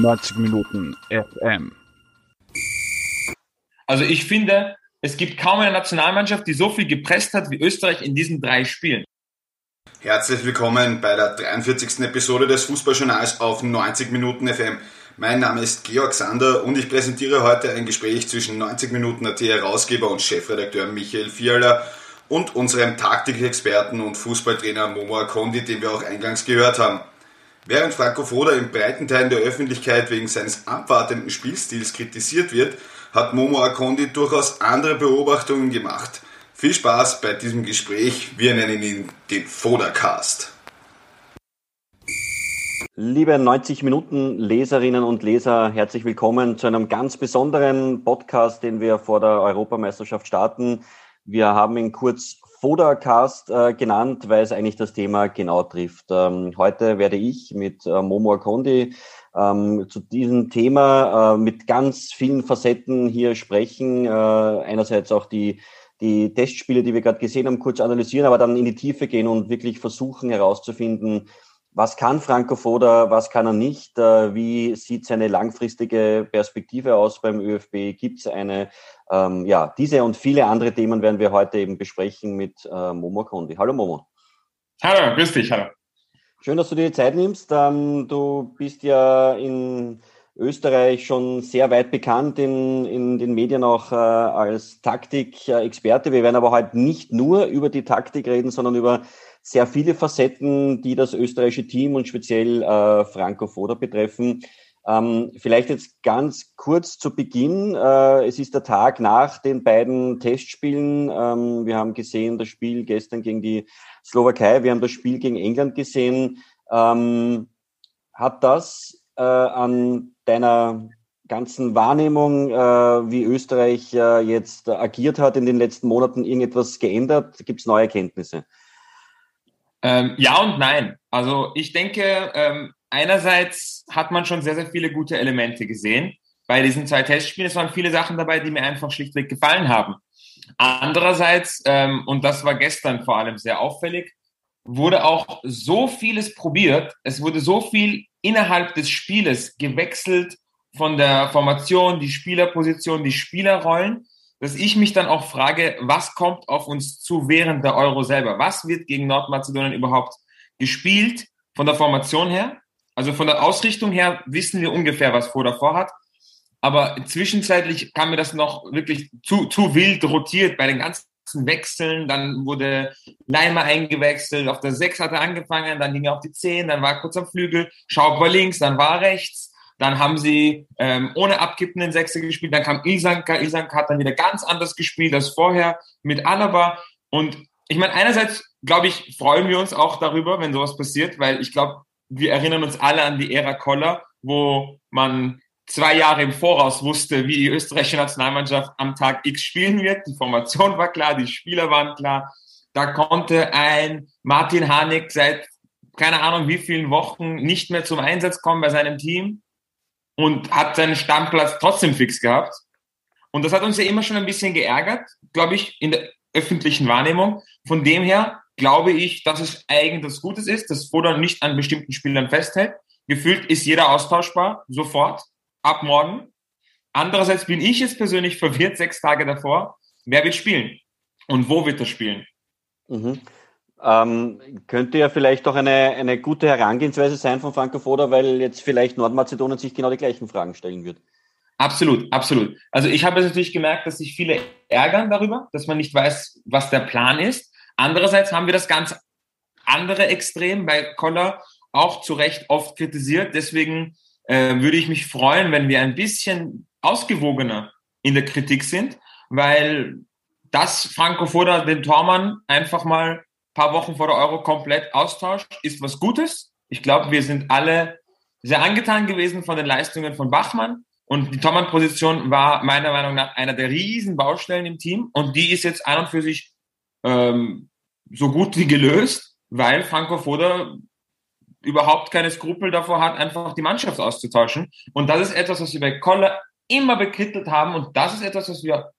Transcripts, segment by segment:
90 Minuten FM. Also ich finde, es gibt kaum eine Nationalmannschaft, die so viel gepresst hat wie Österreich in diesen drei Spielen. Herzlich willkommen bei der 43. Episode des Fußballjournals auf 90 Minuten FM. Mein Name ist Georg Sander und ich präsentiere heute ein Gespräch zwischen 90 Minuten AT Herausgeber und Chefredakteur Michael Fiala und unserem Taktikexperten und Fußballtrainer Momo Akondi, den wir auch eingangs gehört haben. Während Franco Foda in breiten Teilen der Öffentlichkeit wegen seines abwartenden Spielstils kritisiert wird, hat Momo Akondi durchaus andere Beobachtungen gemacht. Viel Spaß bei diesem Gespräch. Wir nennen ihn den Fodercast. Liebe 90 Minuten Leserinnen und Leser, herzlich willkommen zu einem ganz besonderen Podcast, den wir vor der Europameisterschaft starten. Wir haben ihn kurz Fodercast äh, genannt, weil es eigentlich das Thema genau trifft. Ähm, heute werde ich mit äh, Momo Akondi ähm, zu diesem Thema äh, mit ganz vielen Facetten hier sprechen. Äh, einerseits auch die die Testspiele, die wir gerade gesehen haben, kurz analysieren, aber dann in die Tiefe gehen und wirklich versuchen herauszufinden, was kann Franco Foda, was kann er nicht? Äh, wie sieht seine langfristige Perspektive aus beim ÖFB? Gibt es eine? Ähm, ja, diese und viele andere Themen werden wir heute eben besprechen mit äh, Momo Kondi. Hallo Momo. Hallo, grüß dich, hallo. Schön, dass du dir die Zeit nimmst. Ähm, du bist ja in Österreich schon sehr weit bekannt in, in den Medien auch äh, als Taktikexperte. Wir werden aber heute nicht nur über die Taktik reden, sondern über sehr viele Facetten, die das österreichische Team und speziell äh, Franco Foda betreffen. Ähm, vielleicht jetzt ganz kurz zu Beginn. Äh, es ist der Tag nach den beiden Testspielen. Ähm, wir haben gesehen das Spiel gestern gegen die Slowakei. Wir haben das Spiel gegen England gesehen. Ähm, hat das äh, an deiner ganzen Wahrnehmung, äh, wie Österreich äh, jetzt agiert hat in den letzten Monaten, irgendetwas geändert? Gibt es neue Erkenntnisse? Ähm, ja und nein. Also ich denke, ähm, einerseits hat man schon sehr, sehr viele gute Elemente gesehen bei diesen zwei Testspielen. Es waren viele Sachen dabei, die mir einfach schlichtweg gefallen haben. Andererseits, ähm, und das war gestern vor allem sehr auffällig, wurde auch so vieles probiert. Es wurde so viel innerhalb des Spieles gewechselt von der Formation, die Spielerposition, die Spielerrollen, dass ich mich dann auch frage, was kommt auf uns zu während der Euro selber? Was wird gegen Nordmazedonien überhaupt gespielt von der Formation her? Also von der Ausrichtung her wissen wir ungefähr, was vor davor hat. Aber zwischenzeitlich kam mir das noch wirklich zu, zu wild rotiert bei den ganzen Wechseln. Dann wurde Leimer eingewechselt. Auf der 6 hat er angefangen, dann ging er auf die 10, dann war er kurz am Flügel. Schaub war links, dann war er rechts. Dann haben sie ähm, ohne abkippenden Sechser gespielt. Dann kam Ilsanka. Ilsanka hat dann wieder ganz anders gespielt als vorher mit Alaba. Und ich meine, einerseits, glaube ich, freuen wir uns auch darüber, wenn sowas passiert, weil ich glaube, wir erinnern uns alle an die Ära Koller, wo man zwei Jahre im Voraus wusste, wie die österreichische Nationalmannschaft am Tag X spielen wird. Die Formation war klar, die Spieler waren klar. Da konnte ein Martin Harnik seit keine Ahnung wie vielen Wochen nicht mehr zum Einsatz kommen bei seinem Team und hat seinen Stammplatz trotzdem fix gehabt. Und das hat uns ja immer schon ein bisschen geärgert, glaube ich, in der öffentlichen Wahrnehmung. Von dem her glaube ich, dass es eigentlich das Gutes ist, dass Foda nicht an bestimmten Spielern festhält. Gefühlt ist jeder austauschbar, sofort, ab morgen. Andererseits bin ich jetzt persönlich verwirrt, sechs Tage davor, wer wird spielen und wo wird er spielen. Mhm. Ähm, könnte ja vielleicht auch eine, eine gute Herangehensweise sein von Franco Foda, weil jetzt vielleicht Nordmazedonien sich genau die gleichen Fragen stellen wird. Absolut, absolut. Also ich habe natürlich gemerkt, dass sich viele ärgern darüber, dass man nicht weiß, was der Plan ist. Andererseits haben wir das ganz andere Extrem bei Koller auch zu Recht oft kritisiert. Deswegen äh, würde ich mich freuen, wenn wir ein bisschen ausgewogener in der Kritik sind, weil das Franco Foda den Tormann einfach mal paar Wochen vor der Euro komplett austauscht, ist was Gutes. Ich glaube, wir sind alle sehr angetan gewesen von den Leistungen von Bachmann. Und die Tormann-Position war meiner Meinung nach einer der riesen Baustellen im Team. Und die ist jetzt an und für sich ähm, so gut wie gelöst, weil Franco Foda überhaupt keine Skrupel davor hat, einfach die Mannschaft auszutauschen. Und das ist etwas, was wir bei Koller immer bekrittelt haben. Und das ist etwas, was wir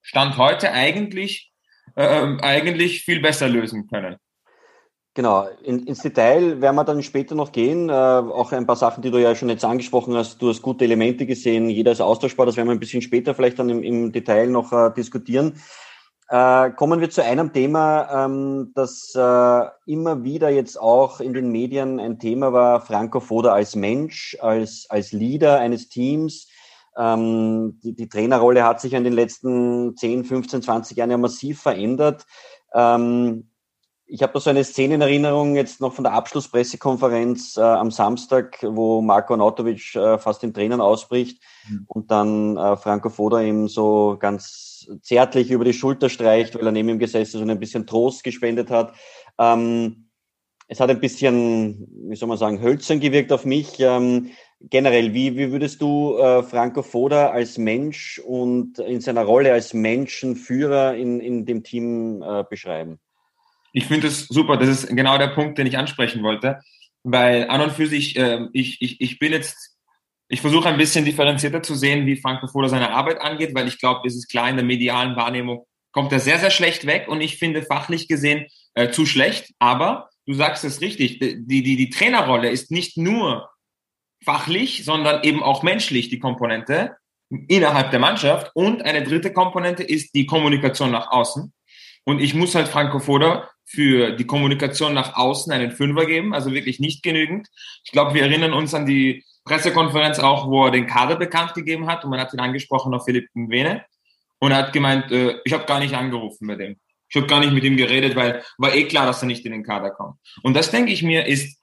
Stand heute eigentlich äh, eigentlich viel besser lösen können. Genau, In, ins Detail werden wir dann später noch gehen. Äh, auch ein paar Sachen, die du ja schon jetzt angesprochen hast. Du hast gute Elemente gesehen, jeder ist austauschbar, das werden wir ein bisschen später vielleicht dann im, im Detail noch äh, diskutieren. Äh, kommen wir zu einem Thema, ähm, das äh, immer wieder jetzt auch in den Medien ein Thema war, Franco Foda als Mensch, als, als Leader eines Teams. Ähm, die, die Trainerrolle hat sich in den letzten 10, 15, 20 Jahren ja massiv verändert. Ähm, ich habe da so eine Szene in Erinnerung jetzt noch von der Abschlusspressekonferenz äh, am Samstag, wo Marco Nautovic äh, fast den Tränen ausbricht mhm. und dann äh, Franco Foda ihm so ganz zärtlich über die Schulter streicht, weil er neben ihm gesessen ist und ein bisschen Trost gespendet hat. Ähm, es hat ein bisschen, wie soll man sagen, hölzern gewirkt auf mich. Ähm, generell, wie, wie würdest du äh, Franco Foda als Mensch und in seiner Rolle als Menschenführer in, in dem Team äh, beschreiben? Ich finde es super. Das ist genau der Punkt, den ich ansprechen wollte. Weil an und für sich, äh, ich, ich, ich bin jetzt, ich versuche ein bisschen differenzierter zu sehen, wie Frank Foda seine Arbeit angeht, weil ich glaube, es ist klar, in der medialen Wahrnehmung kommt er sehr, sehr schlecht weg und ich finde fachlich gesehen äh, zu schlecht. Aber du sagst es richtig, die, die, die Trainerrolle ist nicht nur fachlich, sondern eben auch menschlich die Komponente innerhalb der Mannschaft. Und eine dritte Komponente ist die Kommunikation nach außen. Und ich muss halt Franco Foda für die Kommunikation nach außen einen Fünfer geben, also wirklich nicht genügend. Ich glaube, wir erinnern uns an die Pressekonferenz auch, wo er den Kader bekannt gegeben hat und man hat ihn angesprochen auf Philipp Nwene und er hat gemeint, äh, ich habe gar nicht angerufen bei dem. Ich habe gar nicht mit ihm geredet, weil war eh klar, dass er nicht in den Kader kommt. Und das denke ich mir ist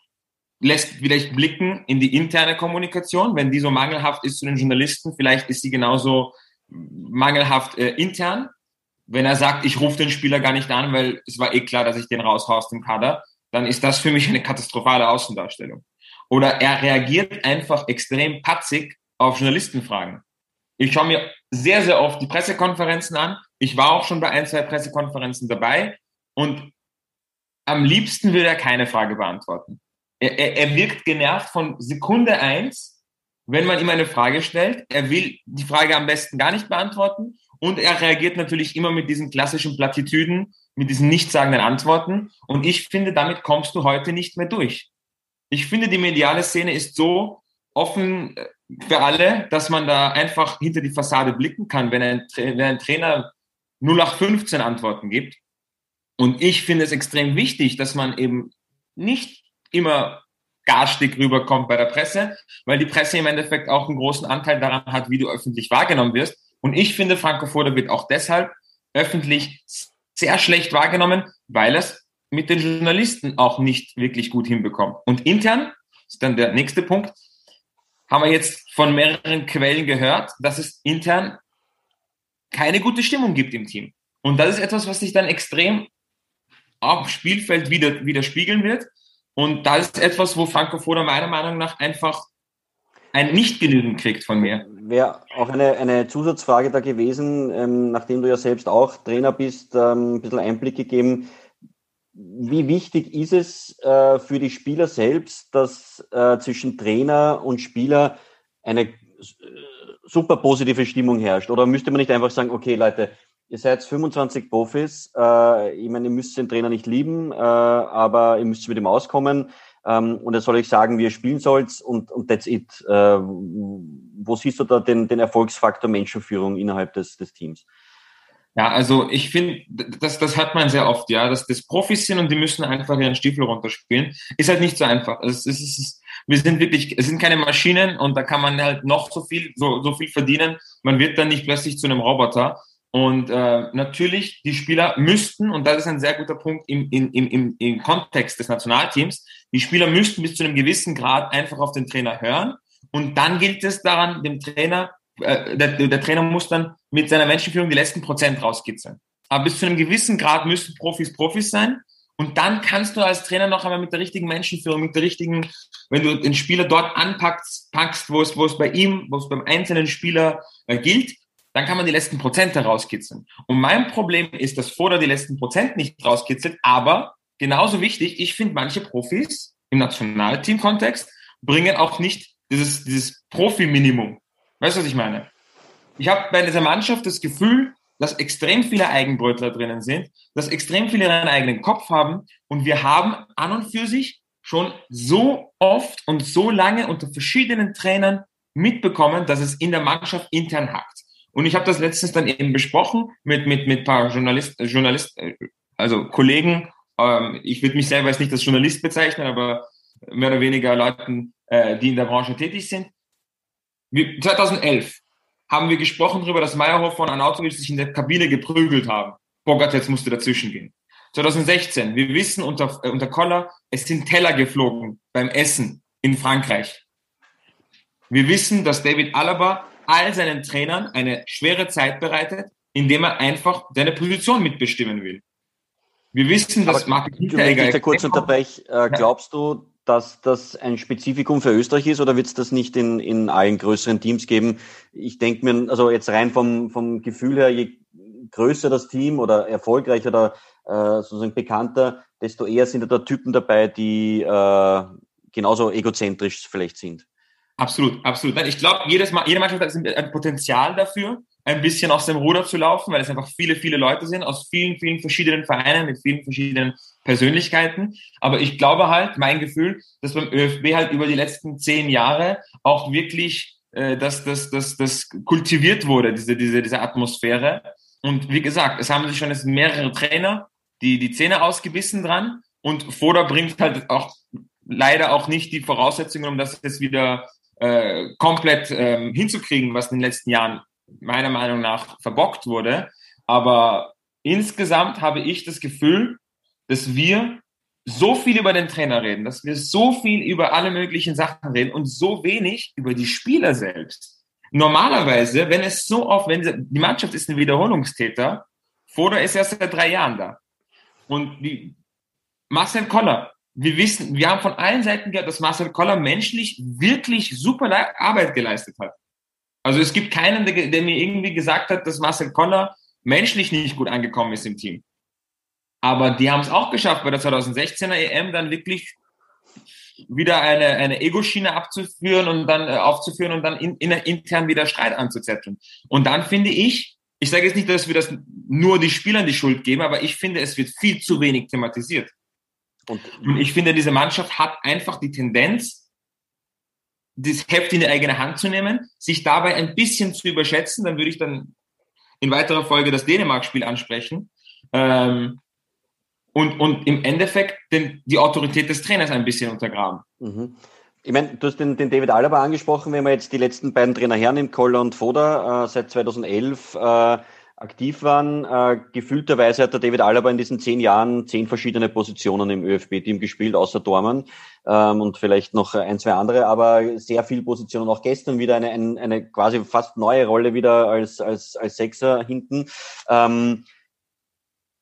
lässt vielleicht blicken in die interne Kommunikation, wenn die so mangelhaft ist zu den Journalisten, vielleicht ist sie genauso mangelhaft äh, intern wenn er sagt, ich rufe den Spieler gar nicht an, weil es war eh klar, dass ich den raushaue aus dem Kader, dann ist das für mich eine katastrophale Außendarstellung. Oder er reagiert einfach extrem patzig auf Journalistenfragen. Ich schaue mir sehr, sehr oft die Pressekonferenzen an. Ich war auch schon bei ein, zwei Pressekonferenzen dabei und am liebsten will er keine Frage beantworten. Er, er, er wirkt genervt von Sekunde eins, wenn man ihm eine Frage stellt. Er will die Frage am besten gar nicht beantworten und er reagiert natürlich immer mit diesen klassischen Plattitüden, mit diesen nichtssagenden Antworten. Und ich finde, damit kommst du heute nicht mehr durch. Ich finde, die mediale Szene ist so offen äh, für alle, dass man da einfach hinter die Fassade blicken kann, wenn ein, wenn ein Trainer 0815 Antworten gibt. Und ich finde es extrem wichtig, dass man eben nicht immer garstig rüberkommt bei der Presse, weil die Presse im Endeffekt auch einen großen Anteil daran hat, wie du öffentlich wahrgenommen wirst. Und ich finde, Franco Foda wird auch deshalb öffentlich sehr schlecht wahrgenommen, weil es mit den Journalisten auch nicht wirklich gut hinbekommt. Und intern, ist dann der nächste Punkt, haben wir jetzt von mehreren Quellen gehört, dass es intern keine gute Stimmung gibt im Team. Und das ist etwas, was sich dann extrem auf Spielfeld wieder, widerspiegeln wird. Und das ist etwas, wo Franco Foda meiner Meinung nach einfach ein nicht genügend kriegt von mir. Wäre auch eine, eine Zusatzfrage da gewesen, ähm, nachdem du ja selbst auch Trainer bist, ähm, ein bisschen Einblick gegeben. Wie wichtig ist es äh, für die Spieler selbst, dass äh, zwischen Trainer und Spieler eine äh, super positive Stimmung herrscht? Oder müsste man nicht einfach sagen, okay Leute, ihr seid 25 Profis, äh, ich meine, ihr müsst den Trainer nicht lieben, äh, aber ihr müsst mit ihm auskommen ähm, und er soll euch sagen, wie ihr spielen sollt und, und that's it. Äh, wo siehst du da den, den Erfolgsfaktor Menschenführung innerhalb des, des Teams? Ja, also ich finde, das, das hat man sehr oft, ja, dass das Profis sind und die müssen einfach ihren Stiefel runterspielen. Ist halt nicht so einfach. Es, es, es, wir sind wirklich, es sind keine Maschinen und da kann man halt noch so viel, so, so viel verdienen. Man wird dann nicht plötzlich zu einem Roboter. Und äh, natürlich, die Spieler müssten, und das ist ein sehr guter Punkt im, im, im, im Kontext des Nationalteams, die Spieler müssten bis zu einem gewissen Grad einfach auf den Trainer hören. Und dann gilt es daran, dem Trainer, äh, der, der Trainer muss dann mit seiner Menschenführung die letzten Prozent rauskitzeln. Aber bis zu einem gewissen Grad müssen Profis Profis sein. Und dann kannst du als Trainer noch einmal mit der richtigen Menschenführung, mit der richtigen, wenn du den Spieler dort anpackst, packst, wo es, wo es bei ihm, wo es beim einzelnen Spieler äh, gilt, dann kann man die letzten Prozente rauskitzeln. Und mein Problem ist, dass Foda die letzten Prozent nicht rauskitzelt, aber genauso wichtig, ich finde, manche Profis im Nationalteam-Kontext bringen auch nicht dieses, dieses Profi-Minimum. Weißt du, was ich meine? Ich habe bei dieser Mannschaft das Gefühl, dass extrem viele Eigenbrötler drinnen sind, dass extrem viele ihren eigenen Kopf haben und wir haben an und für sich schon so oft und so lange unter verschiedenen Trainern mitbekommen, dass es in der Mannschaft intern hackt. Und ich habe das letztens dann eben besprochen mit mit mit paar Journalisten, äh, also Kollegen. Ähm, ich würde mich selber jetzt nicht als Journalist bezeichnen, aber mehr oder weniger Leuten, äh, die in der Branche tätig sind. 2011 haben wir gesprochen darüber, dass Meyerhofer und Arnautovic sich in der Kabine geprügelt haben. Bogartets musste dazwischen gehen. 2016, wir wissen unter, äh, unter Koller, es sind Teller geflogen beim Essen in Frankreich. Wir wissen, dass David Alaba all seinen Trainern eine schwere Zeit bereitet, indem er einfach seine Position mitbestimmen will. Wir wissen, dass Martin Hinteregger... Wenn ich da kurz unterbreche, äh, glaubst du, dass das ein Spezifikum für Österreich ist oder wird es das nicht in, in allen größeren Teams geben? Ich denke mir, also jetzt rein vom, vom Gefühl her, je größer das Team oder erfolgreicher oder äh, sozusagen bekannter, desto eher sind da Typen dabei, die äh, genauso egozentrisch vielleicht sind. Absolut, absolut. Ich glaube, jedes Mal, jede Mannschaft hat ein Potenzial dafür, ein bisschen aus dem Ruder zu laufen, weil es einfach viele, viele Leute sind aus vielen, vielen verschiedenen Vereinen mit vielen verschiedenen Persönlichkeiten. Aber ich glaube halt, mein Gefühl, dass beim ÖFB halt über die letzten zehn Jahre auch wirklich äh, dass das, das, das kultiviert wurde, diese, diese, diese Atmosphäre. Und wie gesagt, es haben sich schon jetzt mehrere Trainer die, die Zähne ausgebissen dran. Und Foda bringt halt auch leider auch nicht die Voraussetzungen, um das jetzt wieder äh, komplett ähm, hinzukriegen, was in den letzten Jahren meiner Meinung nach verbockt wurde. Aber insgesamt habe ich das Gefühl, dass wir so viel über den Trainer reden, dass wir so viel über alle möglichen Sachen reden und so wenig über die Spieler selbst. Normalerweise, wenn es so oft, wenn die Mannschaft ist ein Wiederholungstäter, Foda ist erst seit drei Jahren da. Und die Marcel Koller, wir wissen, wir haben von allen Seiten gehört, dass Marcel Koller menschlich wirklich super Arbeit geleistet hat. Also es gibt keinen, der, der mir irgendwie gesagt hat, dass Marcel Koller menschlich nicht gut angekommen ist im Team. Aber die haben es auch geschafft, bei der 2016er EM dann wirklich wieder eine, eine Ego-Schiene abzuführen und dann äh, aufzuführen und dann in, in, intern wieder Streit anzuzetteln. Und dann finde ich, ich sage jetzt nicht, dass wir das nur die Spielern die Schuld geben, aber ich finde, es wird viel zu wenig thematisiert. Und, ich finde, diese Mannschaft hat einfach die Tendenz, das Heft in die eigene Hand zu nehmen, sich dabei ein bisschen zu überschätzen. Dann würde ich dann in weiterer Folge das Dänemark-Spiel ansprechen. Ähm, und, und im Endeffekt den, die Autorität des Trainers ein bisschen untergraben. Mhm. Ich meine, du hast den, den David Alaba angesprochen, wenn man jetzt die letzten beiden Trainer hernimmt, Koller und Foda, äh, seit 2011 äh, aktiv waren. Äh, gefühlterweise hat der David Alaba in diesen zehn Jahren zehn verschiedene Positionen im ÖFB-Team gespielt, außer Dormann ähm, und vielleicht noch ein, zwei andere, aber sehr viel Positionen. Auch gestern wieder eine, eine, eine quasi fast neue Rolle wieder als, als, als Sechser hinten. Ähm,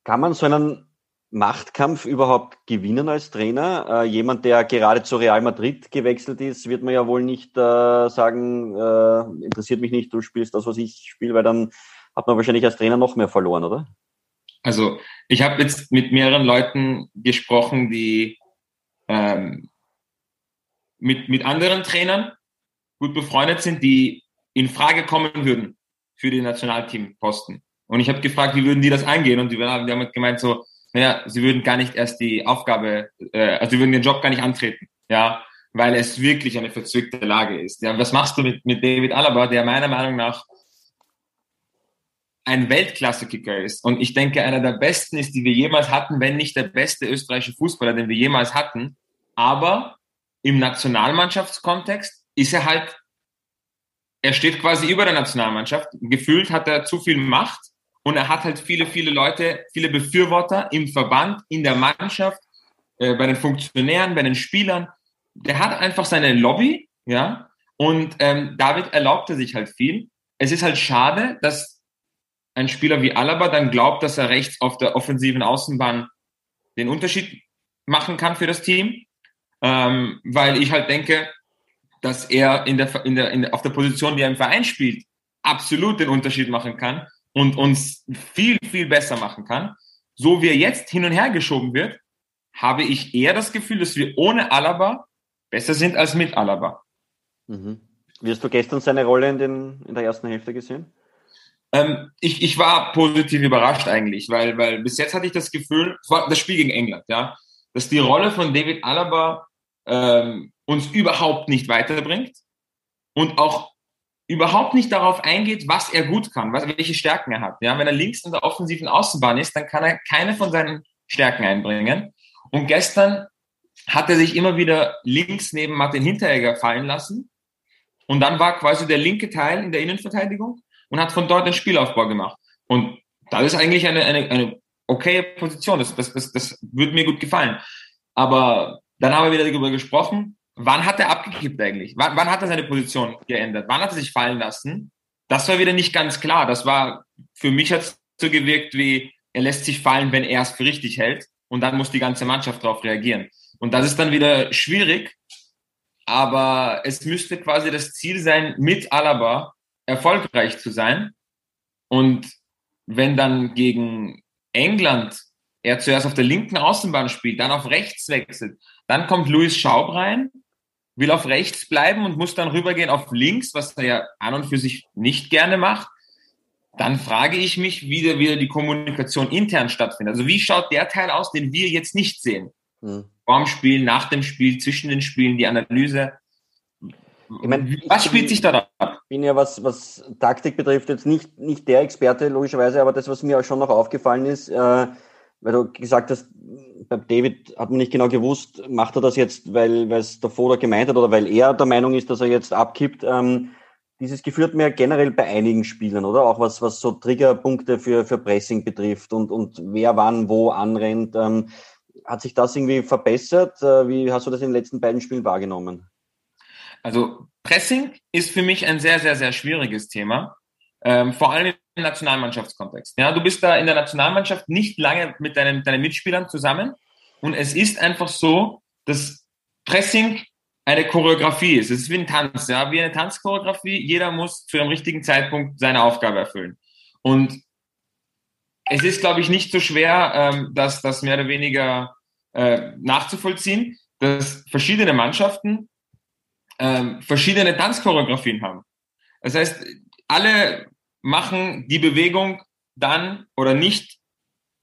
kann man so einen Machtkampf überhaupt gewinnen als Trainer? Äh, jemand, der gerade zu Real Madrid gewechselt ist, wird man ja wohl nicht äh, sagen, äh, interessiert mich nicht, du spielst das, was ich spiele, weil dann hat man wahrscheinlich als Trainer noch mehr verloren, oder? Also ich habe jetzt mit mehreren Leuten gesprochen, die ähm, mit, mit anderen Trainern gut befreundet sind, die in Frage kommen würden für den Nationalteamposten. Und ich habe gefragt, wie würden die das eingehen? Und die haben damit gemeint so, naja, sie würden gar nicht erst die Aufgabe, äh, also sie würden den Job gar nicht antreten, ja, weil es wirklich eine verzwickte Lage ist. Ja, was machst du mit, mit David Alaba, der meiner Meinung nach ein Weltklasse-Kicker ist und ich denke, einer der besten ist, die wir jemals hatten, wenn nicht der beste österreichische Fußballer, den wir jemals hatten. Aber im Nationalmannschaftskontext ist er halt, er steht quasi über der Nationalmannschaft. Gefühlt hat er zu viel Macht und er hat halt viele, viele Leute, viele Befürworter im Verband, in der Mannschaft, äh, bei den Funktionären, bei den Spielern. Der hat einfach seine Lobby, ja. Und ähm, David erlaubte sich halt viel. Es ist halt schade, dass ein Spieler wie Alaba dann glaubt, dass er rechts auf der offensiven Außenbahn den Unterschied machen kann für das Team, ähm, weil ich halt denke, dass er in der, in der, in der, auf der Position, die er im Verein spielt, absolut den Unterschied machen kann und uns viel, viel besser machen kann. So wie er jetzt hin und her geschoben wird, habe ich eher das Gefühl, dass wir ohne Alaba besser sind als mit Alaba. Mhm. Wie hast du gestern seine Rolle in, den, in der ersten Hälfte gesehen? Ähm, ich, ich war positiv überrascht eigentlich, weil, weil bis jetzt hatte ich das Gefühl, das Spiel gegen England, ja, dass die Rolle von David Alaba ähm, uns überhaupt nicht weiterbringt und auch überhaupt nicht darauf eingeht, was er gut kann, was, welche Stärken er hat. Ja, wenn er links in der offensiven Außenbahn ist, dann kann er keine von seinen Stärken einbringen. Und gestern hat er sich immer wieder links neben Martin Hinteregger fallen lassen. Und dann war quasi der linke Teil in der Innenverteidigung und hat von dort den Spielaufbau gemacht. Und das ist eigentlich eine, eine, eine okaye Position. Das, das, das, das würde mir gut gefallen. Aber dann haben wir wieder darüber gesprochen, wann hat er abgekippt eigentlich? Wann, wann hat er seine Position geändert? Wann hat er sich fallen lassen? Das war wieder nicht ganz klar. Das war, für mich hat so gewirkt wie, er lässt sich fallen, wenn er es für richtig hält. Und dann muss die ganze Mannschaft darauf reagieren. Und das ist dann wieder schwierig. Aber es müsste quasi das Ziel sein, mit Alaba erfolgreich zu sein. Und wenn dann gegen England er zuerst auf der linken Außenbahn spielt, dann auf rechts wechselt, dann kommt Louis Schaub rein, will auf rechts bleiben und muss dann rübergehen auf links, was er ja an und für sich nicht gerne macht. Dann frage ich mich, wie da wieder die Kommunikation intern stattfindet. Also wie schaut der Teil aus, den wir jetzt nicht sehen? Mhm. Vorm Spiel, nach dem Spiel, zwischen den Spielen, die Analyse. Ich mein, was spielt sich da ab? Bin ja, was, was Taktik betrifft, jetzt nicht, nicht der Experte, logischerweise, aber das, was mir auch schon noch aufgefallen ist, äh, weil du gesagt hast, bei David hat man nicht genau gewusst, macht er das jetzt, weil es der Foda gemeint hat oder weil er der Meinung ist, dass er jetzt abkippt. Ähm, dieses Gefühl hat mir generell bei einigen Spielern, oder? Auch was, was so Triggerpunkte für, für Pressing betrifft und, und wer wann wo anrennt. Ähm, hat sich das irgendwie verbessert? Äh, wie hast du das in den letzten beiden Spielen wahrgenommen? Also Pressing ist für mich ein sehr, sehr, sehr schwieriges Thema. Ähm, vor allem im Nationalmannschaftskontext. Ja, du bist da in der Nationalmannschaft nicht lange mit deinen, deinen Mitspielern zusammen und es ist einfach so, dass Pressing eine Choreografie ist. Es ist wie ein Tanz, ja, wie eine Tanzchoreografie. Jeder muss zu einem richtigen Zeitpunkt seine Aufgabe erfüllen. Und es ist, glaube ich, nicht so schwer, ähm, das, das mehr oder weniger äh, nachzuvollziehen, dass verschiedene Mannschaften ähm, verschiedene Tanzchoreografien haben. Das heißt, alle machen die Bewegung dann oder nicht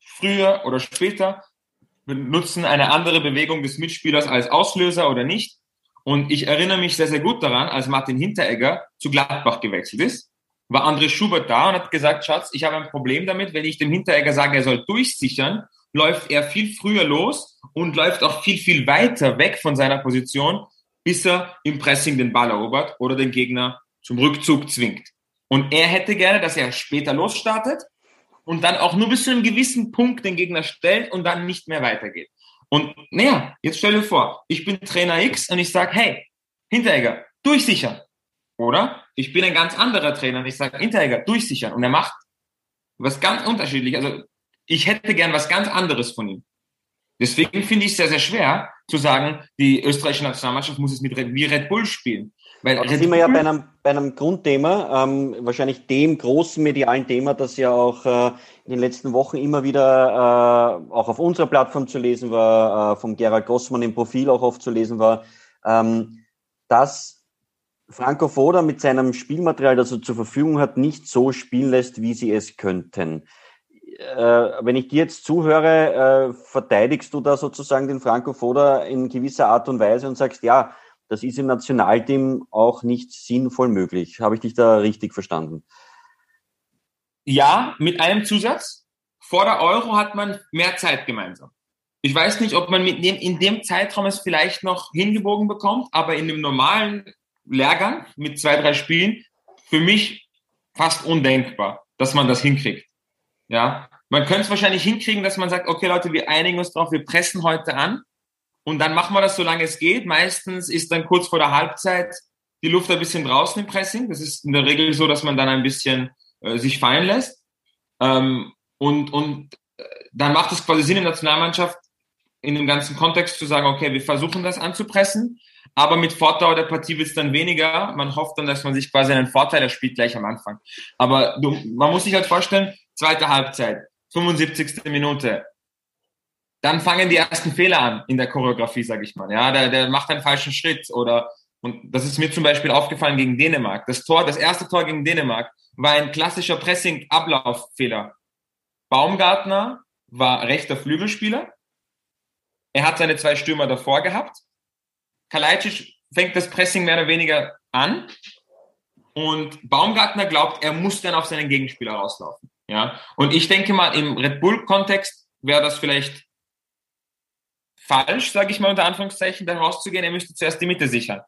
früher oder später, benutzen eine andere Bewegung des Mitspielers als Auslöser oder nicht. Und ich erinnere mich sehr, sehr gut daran, als Martin Hinteregger zu Gladbach gewechselt ist, war André Schubert da und hat gesagt, Schatz, ich habe ein Problem damit, wenn ich dem Hinteregger sage, er soll durchsichern, läuft er viel früher los und läuft auch viel, viel weiter weg von seiner Position, bis er im Pressing den Ball erobert oder den Gegner zum Rückzug zwingt. Und er hätte gerne, dass er später losstartet und dann auch nur bis zu einem gewissen Punkt den Gegner stellt und dann nicht mehr weitergeht. Und naja, jetzt stell dir vor, ich bin Trainer X und ich sage, hey, Hinteregger, durchsichern. Oder ich bin ein ganz anderer Trainer und ich sage, Hinteregger, durchsichern. Und er macht was ganz unterschiedlich. Also ich hätte gern was ganz anderes von ihm. Deswegen finde ich es sehr, sehr schwer zu sagen, die österreichische Nationalmannschaft muss es mit Red, wie Red Bull spielen. Weil da sind wir ja bei einem, bei einem Grundthema, ähm, wahrscheinlich dem großen medialen Thema, das ja auch äh, in den letzten Wochen immer wieder äh, auch auf unserer Plattform zu lesen war, äh, vom Gerald Grossmann im Profil auch oft zu lesen war, ähm, dass Franco Foda mit seinem Spielmaterial, das er zur Verfügung hat, nicht so spielen lässt, wie sie es könnten. Äh, wenn ich dir jetzt zuhöre, äh, verteidigst du da sozusagen den Franco Foda in gewisser Art und Weise und sagst, ja, das ist im Nationalteam auch nicht sinnvoll möglich. Habe ich dich da richtig verstanden? Ja, mit einem Zusatz. Vor der Euro hat man mehr Zeit gemeinsam. Ich weiß nicht, ob man mit dem, in dem Zeitraum es vielleicht noch hingebogen bekommt, aber in dem normalen Lehrgang mit zwei, drei Spielen für mich fast undenkbar, dass man das hinkriegt. Ja, man könnte es wahrscheinlich hinkriegen, dass man sagt, okay Leute, wir einigen uns drauf, wir pressen heute an und dann machen wir das, solange es geht. Meistens ist dann kurz vor der Halbzeit die Luft ein bisschen draußen im Pressing. Das ist in der Regel so, dass man dann ein bisschen äh, sich fallen lässt. Ähm, und, und äh, dann macht es quasi Sinn in der Nationalmannschaft, in dem ganzen Kontext zu sagen, okay, wir versuchen das anzupressen, aber mit Fortdauer der Partie wird es dann weniger. Man hofft dann, dass man sich quasi einen Vorteil erspielt gleich am Anfang. Aber du, man muss sich halt vorstellen, zweite Halbzeit, 75. Minute, dann fangen die ersten Fehler an in der Choreografie, sage ich mal. Ja, der, der macht einen falschen Schritt oder und das ist mir zum Beispiel aufgefallen gegen Dänemark. Das Tor, das erste Tor gegen Dänemark war ein klassischer Pressing-Ablauffehler. Baumgartner war rechter Flügelspieler. Er hat seine zwei Stürmer davor gehabt. Kalajdzic fängt das Pressing mehr oder weniger an. Und Baumgartner glaubt, er muss dann auf seinen Gegenspieler rauslaufen. Ja. Und ich denke mal, im Red Bull-Kontext wäre das vielleicht falsch, sage ich mal unter Anführungszeichen, da rauszugehen. Er müsste zuerst die Mitte sichern.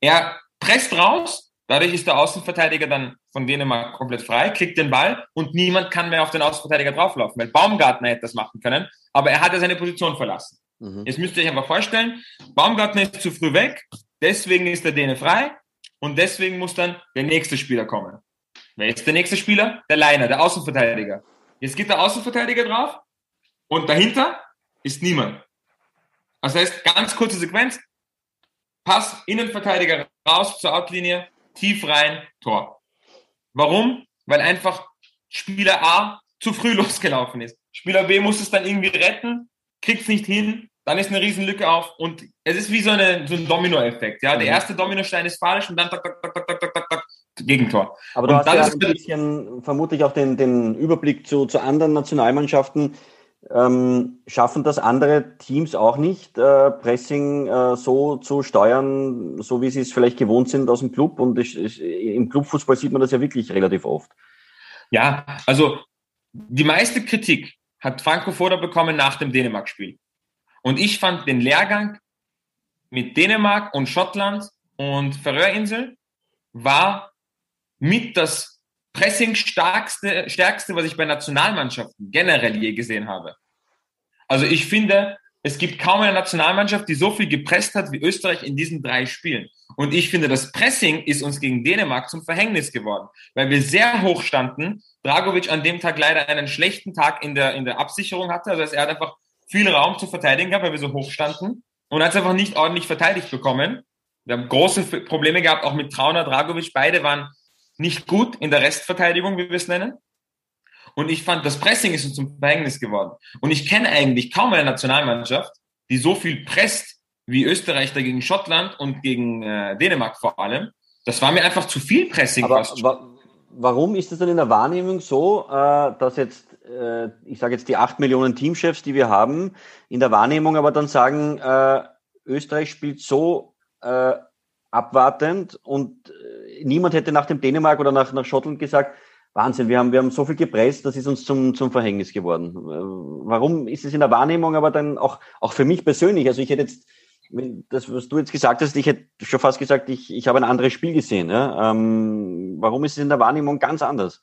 Er presst raus, dadurch ist der Außenverteidiger dann von Dänemark komplett frei, kriegt den Ball und niemand kann mehr auf den Außenverteidiger drauflaufen, weil Baumgartner hätte das machen können, aber er hat ja seine Position verlassen. Mhm. Jetzt müsst ihr euch einfach vorstellen, Baumgartner ist zu früh weg, deswegen ist der Däne frei und deswegen muss dann der nächste Spieler kommen. Wer ist der nächste Spieler? Der Leiner, der Außenverteidiger. Jetzt geht der Außenverteidiger drauf und dahinter ist niemand. Das heißt, ganz kurze Sequenz. Pass, Innenverteidiger raus zur Outlinie, tief rein, Tor. Warum? Weil einfach Spieler A zu früh losgelaufen ist. Spieler B muss es dann irgendwie retten, kriegt es nicht hin, dann ist eine Riesenlücke auf und es ist wie so, eine, so ein Domino-Effekt. Ja? Der mhm. erste Dominostein ist falsch und dann tak, tak, tak, tak, tak, Gegentor. Aber du und hast ja ein bisschen vermutlich auch den, den Überblick zu, zu anderen Nationalmannschaften. Ähm, schaffen das andere Teams auch nicht, äh, Pressing äh, so zu steuern, so wie sie es vielleicht gewohnt sind aus dem Club? Und ich, ich, im Clubfußball sieht man das ja wirklich relativ oft. Ja, also die meiste Kritik hat Franco Foda bekommen nach dem Dänemark-Spiel. Und ich fand den Lehrgang mit Dänemark und Schottland und Färöerinsel war mit das Pressing stärkste, stärkste, was ich bei Nationalmannschaften generell je gesehen habe. Also ich finde, es gibt kaum eine Nationalmannschaft, die so viel gepresst hat wie Österreich in diesen drei Spielen. Und ich finde, das Pressing ist uns gegen Dänemark zum Verhängnis geworden, weil wir sehr hoch standen. Dragovic an dem Tag leider einen schlechten Tag in der, in der Absicherung hatte. Also er hat einfach viel Raum zu verteidigen gehabt, weil wir so hoch standen und hat es einfach nicht ordentlich verteidigt bekommen. Wir haben große Probleme gehabt, auch mit Trauner, Dragovic. Beide waren nicht gut in der Restverteidigung, wie wir es nennen. Und ich fand, das Pressing ist uns zum Verhängnis geworden. Und ich kenne eigentlich kaum eine Nationalmannschaft, die so viel presst wie Österreich dagegen Schottland und gegen äh, Dänemark vor allem. Das war mir einfach zu viel Pressing. Aber wa warum ist es dann in der Wahrnehmung so, äh, dass jetzt, äh, ich sage jetzt die acht Millionen Teamchefs, die wir haben, in der Wahrnehmung aber dann sagen, äh, Österreich spielt so äh, abwartend und niemand hätte nach dem Dänemark oder nach, nach Schottland gesagt, Wahnsinn, wir haben, wir haben so viel gepresst, das ist uns zum, zum Verhängnis geworden. Äh, warum ist es in der Wahrnehmung aber dann auch, auch für mich persönlich? Also ich hätte jetzt, das, was du jetzt gesagt hast, ich hätte schon fast gesagt, ich, ich habe ein anderes Spiel gesehen. Ja? Ähm, warum ist es in der Wahrnehmung ganz anders?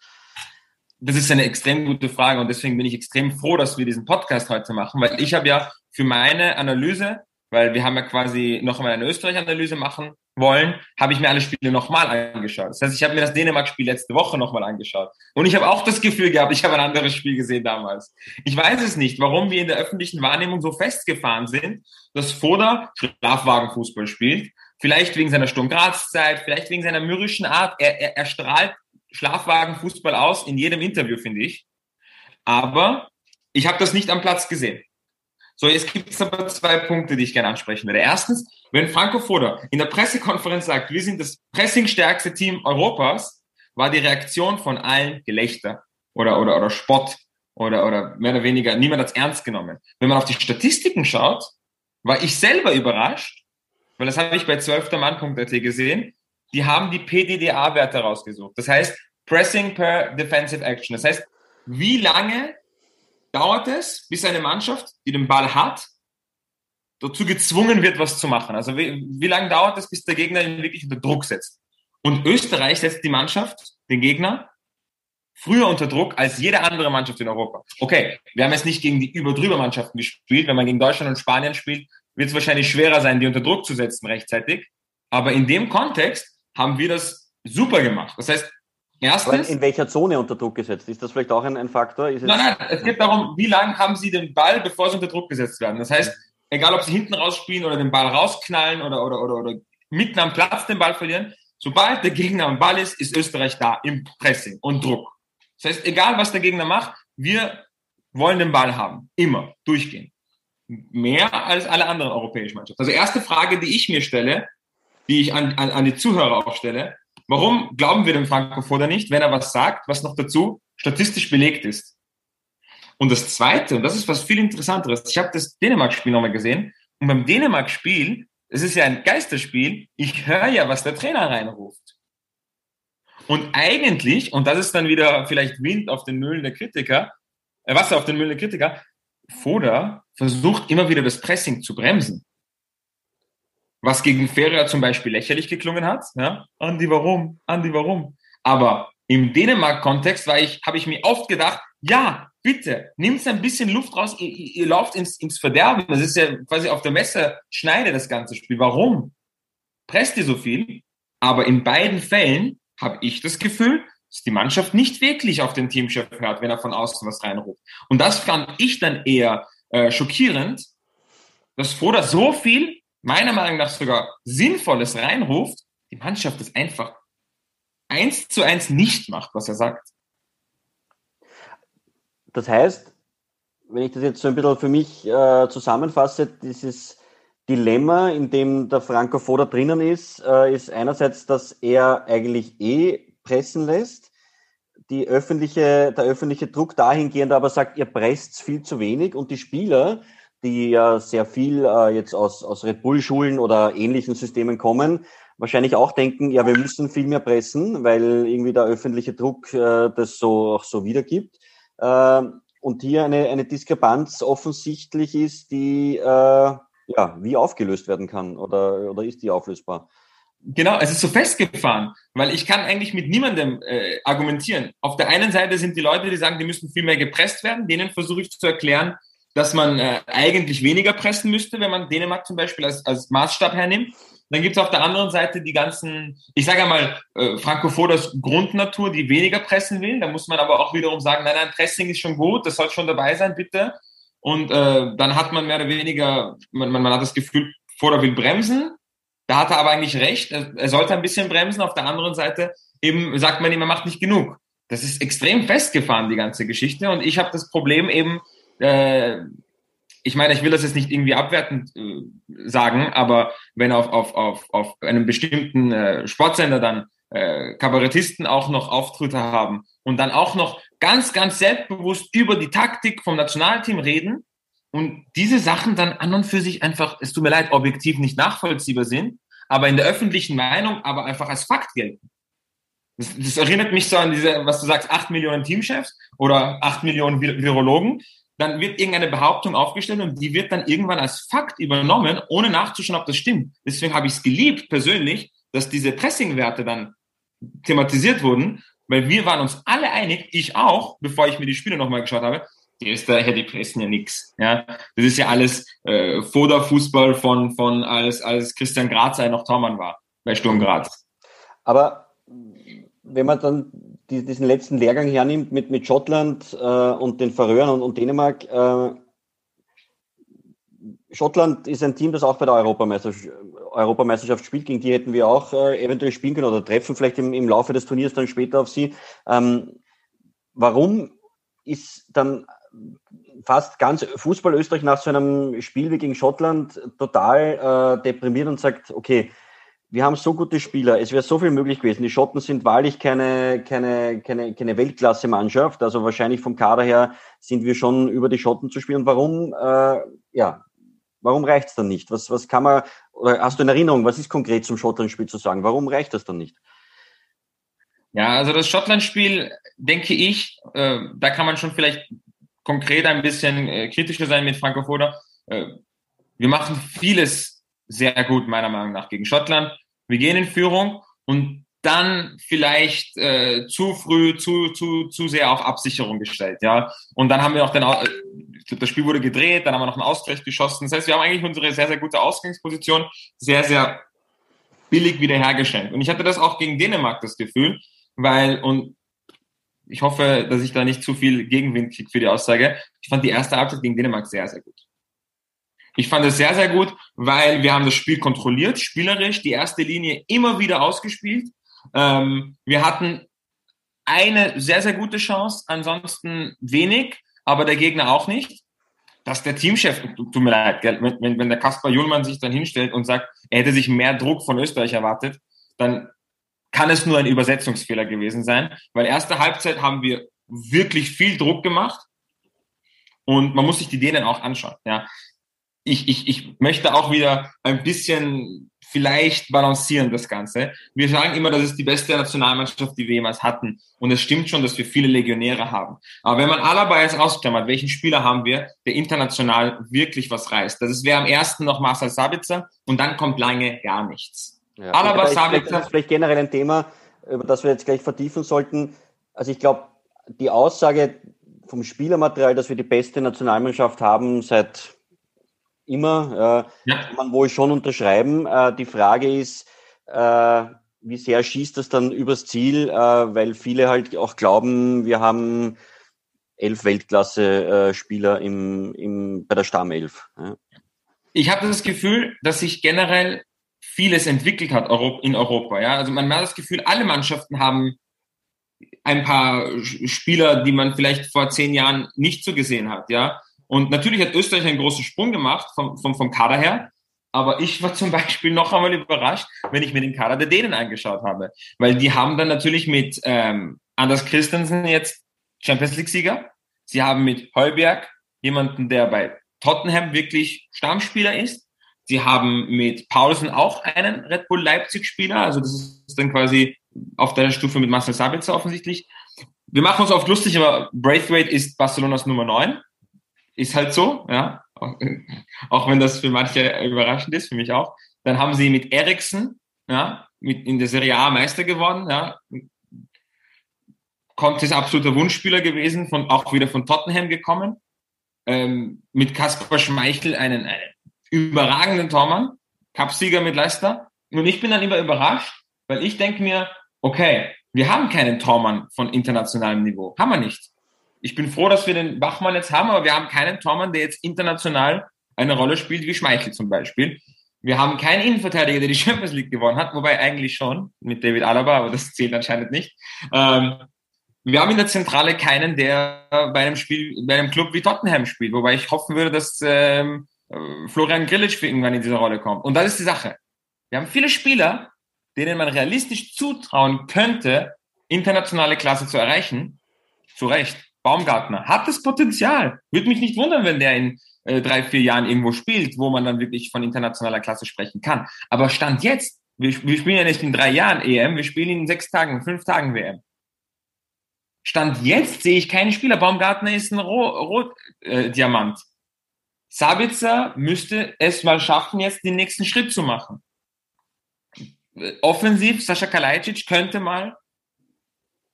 Das ist eine extrem gute Frage und deswegen bin ich extrem froh, dass wir diesen Podcast heute machen, weil ich habe ja für meine Analyse, weil wir haben ja quasi noch einmal eine Österreich-Analyse machen wollen, habe ich mir alle Spiele nochmal angeschaut. Das heißt, ich habe mir das Dänemark-Spiel letzte Woche nochmal angeschaut. Und ich habe auch das Gefühl gehabt, ich habe ein anderes Spiel gesehen damals. Ich weiß es nicht, warum wir in der öffentlichen Wahrnehmung so festgefahren sind, dass Foda Schlafwagenfußball spielt. Vielleicht wegen seiner Sturm vielleicht wegen seiner mürrischen Art. Er, er, er strahlt Schlafwagenfußball aus in jedem Interview, finde ich. Aber ich habe das nicht am Platz gesehen. So, jetzt gibt es aber zwei Punkte, die ich gerne ansprechen werde. Erstens, wenn Franco Foda in der Pressekonferenz sagt, wir sind das pressingstärkste Team Europas, war die Reaktion von allen Gelächter oder, oder, oder Spott oder, oder mehr oder weniger, niemand hat es ernst genommen. Wenn man auf die Statistiken schaut, war ich selber überrascht, weil das habe ich bei 12termann.at gesehen, die haben die PDDA-Werte rausgesucht. Das heißt, Pressing per Defensive Action. Das heißt, wie lange dauert es, bis eine Mannschaft, die den Ball hat, dazu gezwungen wird, was zu machen. Also wie, wie lange dauert es, bis der Gegner ihn wirklich unter Druck setzt? Und Österreich setzt die Mannschaft, den Gegner, früher unter Druck als jede andere Mannschaft in Europa. Okay, wir haben jetzt nicht gegen die Überdrüber-Mannschaften gespielt. Wenn man gegen Deutschland und Spanien spielt, wird es wahrscheinlich schwerer sein, die unter Druck zu setzen rechtzeitig. Aber in dem Kontext haben wir das super gemacht. Das heißt, Erstens, Aber in welcher Zone unter Druck gesetzt? Ist das vielleicht auch ein, ein Faktor? nein, nein, es geht darum, wie lange haben Sie den Ball, bevor Sie unter Druck gesetzt werden. Das heißt, egal ob Sie hinten rausspielen oder den Ball rausknallen oder, oder, oder, oder mitten am Platz den Ball verlieren, sobald der Gegner am Ball ist, ist Österreich da im Pressing und Druck. Das heißt, egal was der Gegner macht, wir wollen den Ball haben. Immer. Durchgehen. Mehr als alle anderen europäischen Mannschaften. Also erste Frage, die ich mir stelle, die ich an, an, an die Zuhörer auch stelle, Warum glauben wir dem Franco Foda nicht, wenn er was sagt, was noch dazu statistisch belegt ist? Und das Zweite, und das ist was viel Interessanteres, ich habe das Dänemark-Spiel nochmal gesehen, und beim Dänemark-Spiel, es ist ja ein Geisterspiel, ich höre ja, was der Trainer reinruft. Und eigentlich, und das ist dann wieder vielleicht Wind auf den Mühlen der Kritiker, äh, Wasser auf den Mühlen der Kritiker, Foda versucht immer wieder das Pressing zu bremsen. Was gegen Ferrer zum Beispiel lächerlich geklungen hat. Ja? Andi, warum? Andi, warum? Aber im Dänemark-Kontext war ich, habe ich mir oft gedacht, ja, bitte, nimmt ein bisschen Luft raus, ihr, ihr, ihr lauft ins, ins Verderben. Das ist ja quasi auf der Messe schneide das ganze Spiel. Warum? Presst ihr so viel? Aber in beiden Fällen habe ich das Gefühl, dass die Mannschaft nicht wirklich auf den Teamchef hört, wenn er von außen was reinruft. Und das fand ich dann eher äh, schockierend, dass Foda so viel, meiner Meinung nach sogar Sinnvolles reinruft, die Mannschaft das einfach eins zu eins nicht macht, was er sagt. Das heißt, wenn ich das jetzt so ein bisschen für mich äh, zusammenfasse, dieses Dilemma, in dem der Franco Foda drinnen ist, äh, ist einerseits, dass er eigentlich eh pressen lässt. Die öffentliche, der öffentliche Druck dahingehend aber sagt, ihr presst viel zu wenig und die Spieler, die ja sehr viel äh, jetzt aus, aus Red Bull-Schulen oder ähnlichen Systemen kommen, wahrscheinlich auch denken, ja, wir müssen viel mehr pressen, weil irgendwie der öffentliche Druck äh, das so auch so wiedergibt. Äh, und hier eine, eine Diskrepanz offensichtlich ist, die äh, ja, wie aufgelöst werden kann oder, oder ist die auflösbar? Genau, es ist so festgefahren, weil ich kann eigentlich mit niemandem äh, argumentieren. Auf der einen Seite sind die Leute, die sagen, die müssen viel mehr gepresst werden. Denen versuche ich zu erklären, dass man äh, eigentlich weniger pressen müsste, wenn man Dänemark zum Beispiel als, als Maßstab hernimmt. Dann gibt es auf der anderen Seite die ganzen, ich sage einmal, äh, Frankophodas Grundnatur, die weniger pressen will. Da muss man aber auch wiederum sagen, nein, nein, Pressing ist schon gut, das soll schon dabei sein, bitte. Und äh, dann hat man mehr oder weniger, man, man, man hat das Gefühl, Foda will bremsen, da hat er aber eigentlich recht. Er sollte ein bisschen bremsen. Auf der anderen Seite eben sagt man ihm, er macht nicht genug. Das ist extrem festgefahren, die ganze Geschichte. Und ich habe das Problem eben, äh, ich meine, ich will das jetzt nicht irgendwie abwertend äh, sagen, aber wenn auf, auf, auf, auf einem bestimmten äh, Sportsender dann äh, Kabarettisten auch noch Auftritte haben und dann auch noch ganz, ganz selbstbewusst über die Taktik vom Nationalteam reden, und diese Sachen dann an und für sich einfach, es tut mir leid, objektiv nicht nachvollziehbar sind, aber in der öffentlichen Meinung aber einfach als Fakt gelten. Das, das erinnert mich so an diese, was du sagst, acht Millionen Teamchefs oder acht Millionen Virologen. Dann wird irgendeine Behauptung aufgestellt und die wird dann irgendwann als Fakt übernommen, ohne nachzuschauen, ob das stimmt. Deswegen habe ich es geliebt persönlich, dass diese Pressing-Werte dann thematisiert wurden, weil wir waren uns alle einig, ich auch, bevor ich mir die Spiele nochmal geschaut habe, die Österreicher, pressen ja nichts. Ja, das ist ja alles äh, Foda-Fußball von von als als Christian Grazer noch Tormann war bei Sturm Graz. Aber wenn man dann die, diesen letzten Lehrgang hernimmt mit mit Schottland äh, und den Färöern und, und Dänemark, äh, Schottland ist ein Team, das auch bei der Europameisterschaft, Europameisterschaft spielt. Gegen die hätten wir auch äh, eventuell spielen können oder treffen vielleicht im, im Laufe des Turniers dann später auf sie. Ähm, warum ist dann fast ganz Fußball Österreich nach so einem Spiel wie gegen Schottland total äh, deprimiert und sagt, okay, wir haben so gute Spieler, es wäre so viel möglich gewesen. Die Schotten sind wahrlich keine, keine, keine, keine Weltklasse-Mannschaft, also wahrscheinlich vom Kader her sind wir schon über die Schotten zu spielen. Warum, äh, ja, warum reicht's dann nicht? Was, was kann man, oder hast du in Erinnerung, was ist konkret zum Schottland-Spiel zu sagen? Warum reicht das dann nicht? Ja, also das Schottland-Spiel, denke ich, äh, da kann man schon vielleicht konkret ein bisschen äh, kritischer sein mit Franco Foda. Äh, wir machen vieles sehr gut, meiner Meinung nach, gegen Schottland. Wir gehen in Führung und dann vielleicht äh, zu früh, zu, zu, zu sehr auf Absicherung gestellt, ja. Und dann haben wir auch den, glaube, das Spiel wurde gedreht, dann haben wir noch einen Ausgleich geschossen. Das heißt, wir haben eigentlich unsere sehr, sehr gute Ausgangsposition sehr, sehr billig wiederhergestellt. Und ich hatte das auch gegen Dänemark das Gefühl, weil, und ich hoffe, dass ich da nicht zu viel Gegenwind kriege für die Aussage. Ich fand die erste Halbzeit gegen Dänemark sehr, sehr gut. Ich fand es sehr, sehr gut, weil wir haben das Spiel kontrolliert, spielerisch, die erste Linie immer wieder ausgespielt. Ähm, wir hatten eine sehr, sehr gute Chance, ansonsten wenig, aber der Gegner auch nicht. Dass der Teamchef, tut mir leid, wenn, wenn der Kaspar Juhlmann sich dann hinstellt und sagt, er hätte sich mehr Druck von Österreich erwartet, dann kann es nur ein Übersetzungsfehler gewesen sein, weil erste Halbzeit haben wir wirklich viel Druck gemacht und man muss sich die Dänen auch anschauen. Ja. Ich, ich, ich möchte auch wieder ein bisschen vielleicht balancieren das Ganze. Wir sagen immer, das ist die beste Nationalmannschaft, die wir jemals hatten. Und es stimmt schon, dass wir viele Legionäre haben. Aber wenn man Alaba jetzt ausklammert, welchen Spieler haben wir, der international wirklich was reißt? Das ist, wäre am ersten noch Marcel Sabitzer und dann kommt lange gar nichts. Ja. Alaba, Sabitzer. Das ist vielleicht generell ein Thema, über das wir jetzt gleich vertiefen sollten. Also ich glaube, die Aussage vom Spielermaterial, dass wir die beste Nationalmannschaft haben seit immer, äh, ja. kann man wohl schon unterschreiben. Äh, die Frage ist, äh, wie sehr schießt das dann übers Ziel, äh, weil viele halt auch glauben, wir haben elf Weltklasse-Spieler im, im, bei der Stammelf. Ja. Ich habe das Gefühl, dass sich generell vieles entwickelt hat in Europa. Ja? Also man hat das Gefühl, alle Mannschaften haben ein paar Spieler, die man vielleicht vor zehn Jahren nicht so gesehen hat. Ja? Und natürlich hat Österreich einen großen Sprung gemacht vom, vom, vom Kader her. Aber ich war zum Beispiel noch einmal überrascht, wenn ich mir den Kader der Dänen angeschaut habe. Weil die haben dann natürlich mit ähm, Anders Christensen jetzt Champions League-Sieger. Sie haben mit Heuberg jemanden, der bei Tottenham wirklich Stammspieler ist. Sie haben mit Paulsen auch einen Red Bull Leipzig-Spieler. Also das ist dann quasi auf der Stufe mit Marcel Sabitzer offensichtlich. Wir machen uns oft lustig, aber Braithwaite ist Barcelonas Nummer 9 ist halt so, ja. Auch wenn das für manche überraschend ist, für mich auch. Dann haben sie mit Eriksen, ja, mit in der Serie A Meister geworden, ja. Conte ist absoluter Wunschspieler gewesen, von, auch wieder von Tottenham gekommen. Ähm, mit Kaspar Schmeichel einen, einen überragenden Tormann, Cupsieger mit Leicester. Und ich bin dann immer überrascht, weil ich denke mir, okay, wir haben keinen Tormann von internationalem Niveau. Haben wir nicht ich bin froh, dass wir den Bachmann jetzt haben, aber wir haben keinen Tormann, der jetzt international eine Rolle spielt, wie Schmeichel zum Beispiel. Wir haben keinen Innenverteidiger, der die Champions League gewonnen hat, wobei eigentlich schon mit David Alaba, aber das zählt anscheinend nicht. Ähm, wir haben in der Zentrale keinen, der bei einem Spiel, bei einem Club wie Tottenham spielt, wobei ich hoffen würde, dass ähm, Florian Grillitsch irgendwann in diese Rolle kommt. Und das ist die Sache. Wir haben viele Spieler, denen man realistisch zutrauen könnte, internationale Klasse zu erreichen. Zu Recht. Baumgartner hat das Potenzial. Würde mich nicht wundern, wenn der in äh, drei, vier Jahren irgendwo spielt, wo man dann wirklich von internationaler Klasse sprechen kann. Aber Stand jetzt, wir, wir spielen ja nicht in drei Jahren EM, wir spielen in sechs Tagen, fünf Tagen WM. Stand jetzt sehe ich keinen Spieler. Baumgartner ist ein Rot-Diamant. Äh, Sabitzer müsste es mal schaffen, jetzt den nächsten Schritt zu machen. Offensiv, Sascha Kalajdzic könnte mal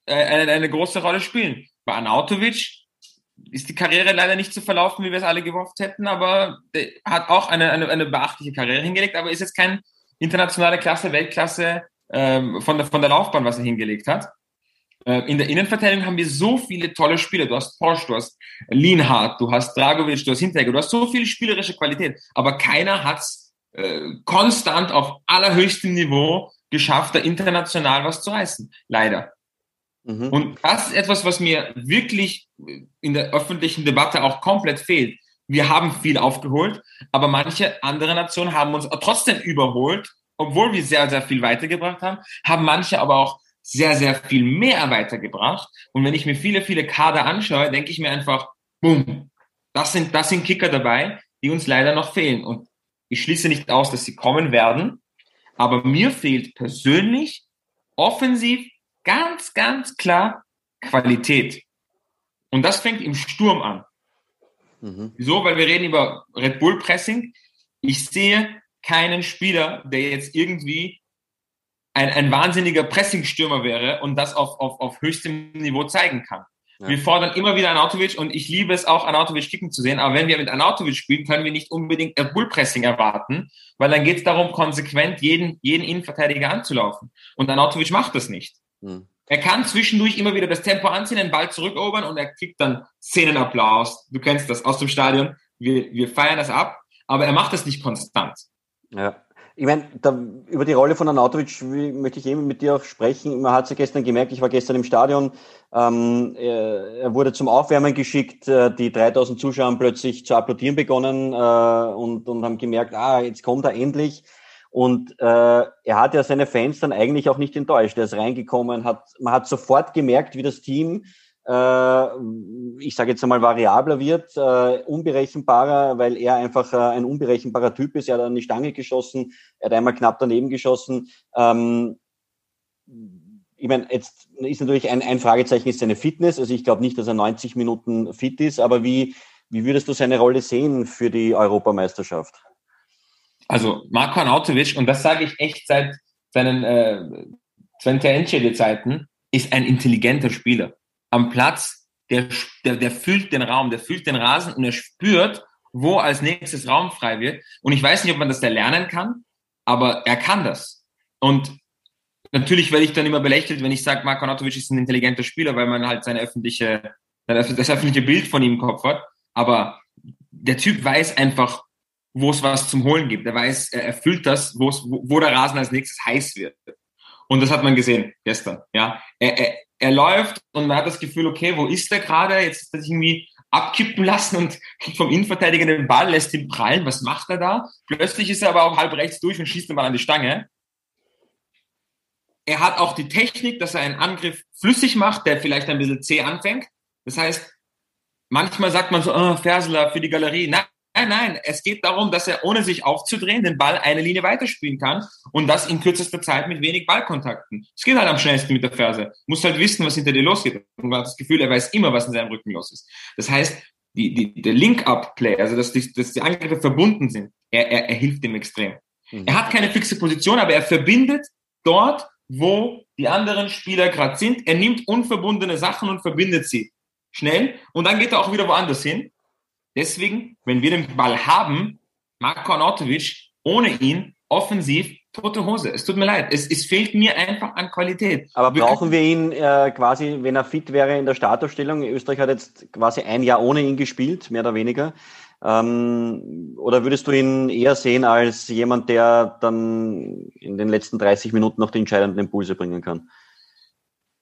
äh, eine, eine große Rolle spielen. Bei Anautovic ist die Karriere leider nicht so verlaufen, wie wir es alle gehofft hätten, aber hat auch eine, eine, eine beachtliche Karriere hingelegt, aber ist jetzt kein internationale Klasse, Weltklasse ähm, von, der, von der Laufbahn, was er hingelegt hat. Äh, in der Innenverteidigung haben wir so viele tolle Spieler. Du hast Porsche, du hast Lienhardt, du hast Dragovic, du hast Hinteregger, du hast so viel spielerische Qualität, aber keiner hat's äh, konstant auf allerhöchstem Niveau geschafft, da international was zu reißen. Leider. Mhm. Und das ist etwas, was mir wirklich in der öffentlichen Debatte auch komplett fehlt. Wir haben viel aufgeholt, aber manche andere Nationen haben uns trotzdem überholt, obwohl wir sehr, sehr viel weitergebracht haben, haben manche aber auch sehr, sehr viel mehr weitergebracht. Und wenn ich mir viele, viele Kader anschaue, denke ich mir einfach, boom, das sind, das sind Kicker dabei, die uns leider noch fehlen. Und ich schließe nicht aus, dass sie kommen werden, aber mir fehlt persönlich offensiv ganz, ganz klar Qualität. Und das fängt im Sturm an. Mhm. Wieso? Weil wir reden über Red Bull Pressing. Ich sehe keinen Spieler, der jetzt irgendwie ein, ein wahnsinniger Pressingstürmer wäre und das auf, auf, auf höchstem Niveau zeigen kann. Ja. Wir fordern immer wieder Anatovic und ich liebe es auch, Anatovic kicken zu sehen. Aber wenn wir mit Anatovic spielen, können wir nicht unbedingt Red Bull Pressing erwarten, weil dann geht es darum, konsequent jeden, jeden Innenverteidiger anzulaufen. Und Anatovic macht das nicht. Hm. Er kann zwischendurch immer wieder das Tempo anziehen, den Ball zurückerobern und er kriegt dann Szenenapplaus. Du kennst das aus dem Stadion. Wir, wir feiern das ab, aber er macht das nicht konstant. Ja. Ich meine, über die Rolle von Anatovic möchte ich eben mit dir auch sprechen. Man hat es ja gestern gemerkt, ich war gestern im Stadion. Ähm, er, er, wurde zum Aufwärmen geschickt. Äh, die 3000 Zuschauer haben plötzlich zu applaudieren begonnen äh, und, und haben gemerkt, ah, jetzt kommt er endlich. Und äh, er hat ja seine Fans dann eigentlich auch nicht enttäuscht. Er ist reingekommen, hat, man hat sofort gemerkt, wie das Team, äh, ich sage jetzt einmal, variabler wird, äh, unberechenbarer, weil er einfach äh, ein unberechenbarer Typ ist. Er hat an die Stange geschossen, er hat einmal knapp daneben geschossen. Ähm, ich meine, jetzt ist natürlich ein, ein Fragezeichen ist seine Fitness. Also ich glaube nicht, dass er 90 Minuten fit ist, aber wie, wie würdest du seine Rolle sehen für die Europameisterschaft? Also Marko Arnautovic, und das sage ich echt seit seinen äh, Svente Enschede-Zeiten, ist ein intelligenter Spieler. Am Platz, der, der, der fühlt den Raum, der fühlt den Rasen und er spürt, wo als nächstes Raum frei wird. Und ich weiß nicht, ob man das da lernen kann, aber er kann das. Und natürlich werde ich dann immer belächelt, wenn ich sage, Marko Arnautovic ist ein intelligenter Spieler, weil man halt seine öffentliche, das öffentliche Bild von ihm im Kopf hat. Aber der Typ weiß einfach, wo es was zum Holen gibt. Er weiß, er erfüllt das, wo, wo der Rasen als nächstes heiß wird. Und das hat man gesehen gestern. Ja, er, er, er läuft und man hat das Gefühl, okay, wo ist er gerade? Jetzt ist er sich irgendwie abkippen lassen und kriegt vom Innenverteidiger den Ball, lässt ihn prallen. Was macht er da? Plötzlich ist er aber auch halb rechts durch und schießt den Ball an die Stange. Er hat auch die Technik, dass er einen Angriff flüssig macht, der vielleicht ein bisschen zäh anfängt. Das heißt, manchmal sagt man so, oh, Fersler für die Galerie. Nein, Nein, nein, es geht darum, dass er ohne sich aufzudrehen den Ball eine Linie weiterspielen kann und das in kürzester Zeit mit wenig Ballkontakten. Es geht halt am schnellsten mit der Ferse. Muss halt wissen, was hinter dir losgeht. Und man hat das Gefühl, er weiß immer, was in seinem Rücken los ist. Das heißt, die, die, der Link-Up-Play, also dass die, dass die Angriffe verbunden sind, er, er, er hilft dem extrem. Mhm. Er hat keine fixe Position, aber er verbindet dort, wo die anderen Spieler gerade sind. Er nimmt unverbundene Sachen und verbindet sie schnell und dann geht er auch wieder woanders hin Deswegen, wenn wir den Ball haben, Marko Arnautovic, ohne ihn offensiv tote Hose. Es tut mir leid. Es, es fehlt mir einfach an Qualität. Aber brauchen wir ihn äh, quasi, wenn er fit wäre in der Startaufstellung? Österreich hat jetzt quasi ein Jahr ohne ihn gespielt, mehr oder weniger. Ähm, oder würdest du ihn eher sehen als jemand, der dann in den letzten 30 Minuten noch die entscheidenden Impulse bringen kann?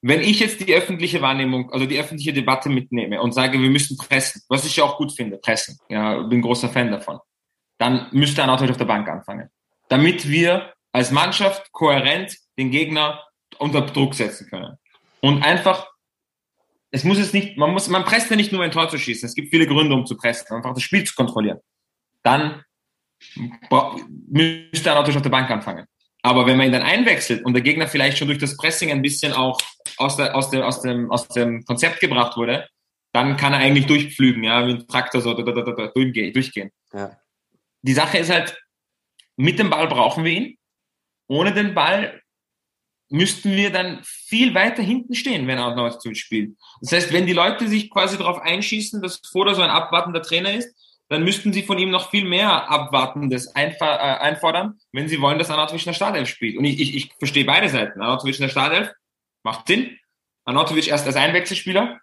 Wenn ich jetzt die öffentliche Wahrnehmung, also die öffentliche Debatte mitnehme und sage, wir müssen pressen, was ich ja auch gut finde, pressen, ja, bin großer Fan davon, dann müsste ein Autor auf der Bank anfangen. Damit wir als Mannschaft kohärent den Gegner unter Druck setzen können. Und einfach, es muss es nicht, man muss, man presst ja nicht nur ein Tor zu schießen. Es gibt viele Gründe, um zu pressen, einfach das Spiel zu kontrollieren. Dann müsste ein Autor auf der Bank anfangen. Aber wenn man ihn dann einwechselt und der Gegner vielleicht schon durch das Pressing ein bisschen auch aus, der, aus, der, aus, dem, aus dem Konzept gebracht wurde, dann kann er eigentlich durchpflügen, ja, wie ein Traktor so durchgehen. Ja. Die Sache ist halt, mit dem Ball brauchen wir ihn. Ohne den Ball müssten wir dann viel weiter hinten stehen, wenn er noch zu spielt. Das heißt, wenn die Leute sich quasi darauf einschießen, dass Foda so ein abwartender Trainer ist, dann müssten sie von ihm noch viel mehr Abwartendes äh, einfordern, wenn sie wollen, dass Anatovic in der Startelf spielt. Und ich, ich, ich verstehe beide Seiten. Anatovic in der Startelf macht Sinn. Anatovic erst als Einwechselspieler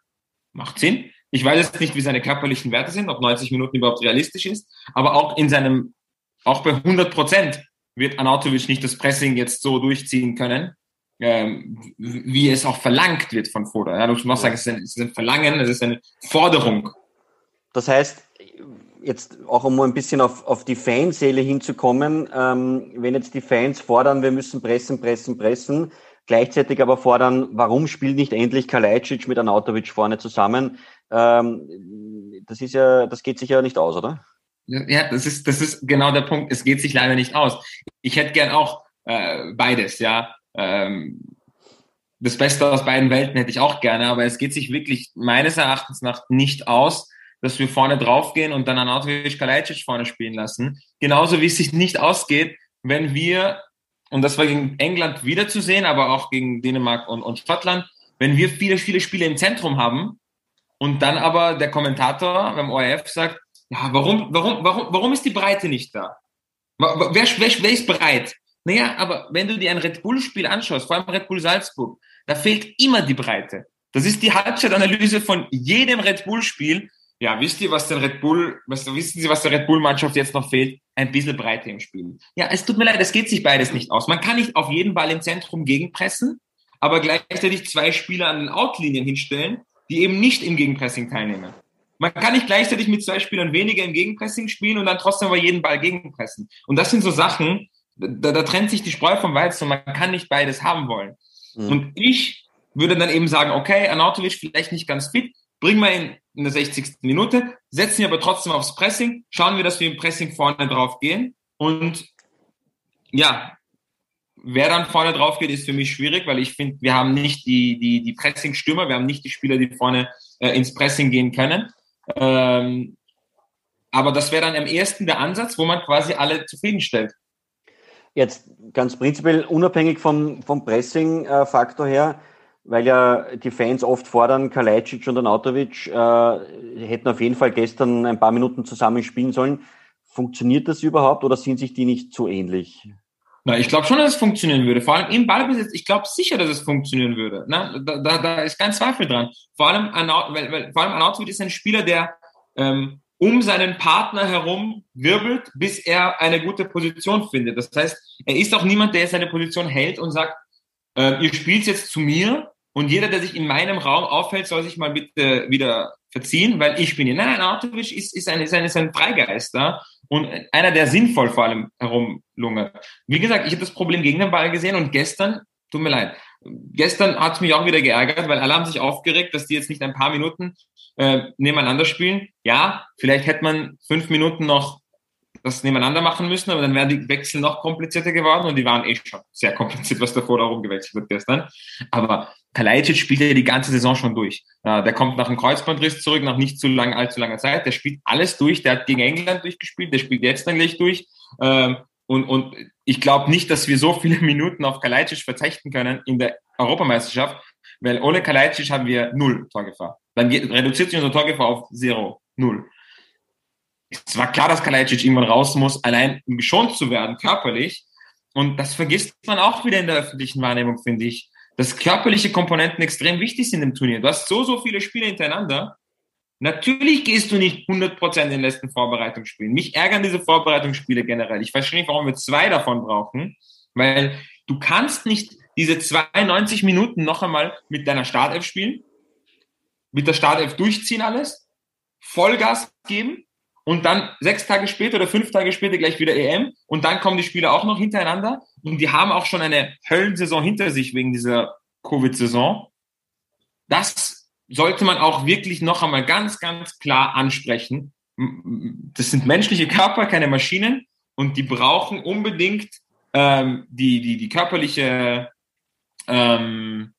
macht Sinn. Ich weiß jetzt nicht, wie seine körperlichen Werte sind, ob 90 Minuten überhaupt realistisch ist, aber auch in seinem, auch bei 100 Prozent wird Anatovic nicht das Pressing jetzt so durchziehen können, ähm, wie es auch verlangt wird von Foda. Ja, du musst auch sagen, es ist, ein, es ist ein Verlangen, es ist eine Forderung. Das heißt, jetzt auch um ein bisschen auf, auf die Fanseele hinzukommen, ähm, wenn jetzt die Fans fordern, wir müssen pressen, pressen, pressen, gleichzeitig aber fordern, warum spielt nicht endlich Kalajdzic mit Anautovic vorne zusammen? Ähm, das ist ja, das geht sich ja nicht aus, oder? Ja, das ist, das ist genau der Punkt. Es geht sich leider nicht aus. Ich hätte gern auch äh, beides, ja. Ähm, das Beste aus beiden Welten hätte ich auch gerne, aber es geht sich wirklich meines Erachtens nach nicht aus, dass wir vorne draufgehen und dann Anatovic Kalajdzic vorne spielen lassen. Genauso wie es sich nicht ausgeht, wenn wir, und das war gegen England wiederzusehen, aber auch gegen Dänemark und, und Schottland, wenn wir viele, viele Spiele im Zentrum haben und dann aber der Kommentator beim ORF sagt, ja, warum, warum, warum, warum ist die Breite nicht da? Wer, wer, wer ist breit? Naja, aber wenn du dir ein Red Bull-Spiel anschaust, vor allem Red Bull Salzburg, da fehlt immer die Breite. Das ist die Halbzeitanalyse von jedem Red Bull-Spiel ja, wisst ihr, was der Red Bull, was, wissen Sie, was der Red Bull-Mannschaft jetzt noch fehlt? Ein bisschen Breite im Spiel. Ja, es tut mir leid, es geht sich beides nicht aus. Man kann nicht auf jeden Ball im Zentrum gegenpressen, aber gleichzeitig zwei Spieler an den Outlinien hinstellen, die eben nicht im Gegenpressing teilnehmen. Man kann nicht gleichzeitig mit zwei Spielern weniger im Gegenpressing spielen und dann trotzdem aber jeden Ball gegenpressen. Und das sind so Sachen, da, da trennt sich die Spreu vom Weizen und man kann nicht beides haben wollen. Mhm. Und ich würde dann eben sagen, okay, Anatovic vielleicht nicht ganz fit, bringen wir ihn in der 60. Minute, setzen ihn aber trotzdem aufs Pressing, schauen wir, dass wir im Pressing vorne drauf gehen und ja, wer dann vorne drauf geht, ist für mich schwierig, weil ich finde, wir haben nicht die, die, die Pressing-Stürmer, wir haben nicht die Spieler, die vorne äh, ins Pressing gehen können. Ähm, aber das wäre dann am ersten der Ansatz, wo man quasi alle zufriedenstellt. Jetzt ganz prinzipiell unabhängig vom, vom Pressing-Faktor her, weil ja die Fans oft fordern, Kalajdzic und Anatovic äh, hätten auf jeden Fall gestern ein paar Minuten zusammen spielen sollen. Funktioniert das überhaupt oder sind sich die nicht zu ähnlich? Na, ich glaube schon, dass es funktionieren würde. Vor allem im Ballbesitz, ich glaube sicher, dass es funktionieren würde. Na, da, da, da ist kein Zweifel dran. Vor allem, weil, weil, vor allem Arnautovic ist ein Spieler, der ähm, um seinen Partner herum wirbelt, bis er eine gute Position findet. Das heißt, er ist auch niemand, der seine Position hält und sagt, äh, ihr spielt jetzt zu mir und jeder, der sich in meinem Raum aufhält, soll sich mal bitte wieder verziehen, weil ich bin hier. Nein, Arnautovic ist, ist, ein, ist, ein, ist ein Freigeister und einer, der sinnvoll vor allem herumlungert. Wie gesagt, ich habe das Problem gegen den Ball gesehen und gestern, tut mir leid, gestern hat es mich auch wieder geärgert, weil alle haben sich aufgeregt, dass die jetzt nicht ein paar Minuten äh, nebeneinander spielen. Ja, vielleicht hätte man fünf Minuten noch das nebeneinander machen müssen, aber dann wären die Wechsel noch komplizierter geworden und die waren eh schon sehr kompliziert, was davor darum gewechselt wird gestern. Aber Kalajdzic spielt ja die ganze Saison schon durch. Äh, der kommt nach einem Kreuzbandriss zurück, nach nicht zu lang, allzu langer Zeit. Der spielt alles durch. Der hat gegen England durchgespielt. Der spielt jetzt gleich durch. Ähm, und, und ich glaube nicht, dass wir so viele Minuten auf Kalajdzic verzichten können in der Europameisterschaft, weil ohne Kalajdzic haben wir null Torgefahr. Dann reduziert sich unser Torgefahr auf zero, null. Es war klar, dass Kalajdzic irgendwann raus muss, allein um geschont zu werden, körperlich. Und das vergisst man auch wieder in der öffentlichen Wahrnehmung, finde ich dass körperliche Komponenten extrem wichtig sind im Turnier. Du hast so, so viele Spiele hintereinander. Natürlich gehst du nicht 100% in den letzten Vorbereitungsspielen. Mich ärgern diese Vorbereitungsspiele generell. Ich verstehe nicht, warum wir zwei davon brauchen, weil du kannst nicht diese 92 Minuten noch einmal mit deiner Startelf spielen, mit der Startelf durchziehen alles, Vollgas geben und dann sechs Tage später oder fünf Tage später gleich wieder EM und dann kommen die Spiele auch noch hintereinander und die haben auch schon eine Höllensaison hinter sich wegen dieser Covid-Saison. Das sollte man auch wirklich noch einmal ganz, ganz klar ansprechen. Das sind menschliche Körper, keine Maschinen und die brauchen unbedingt ähm, die, die, die körperliche ähm,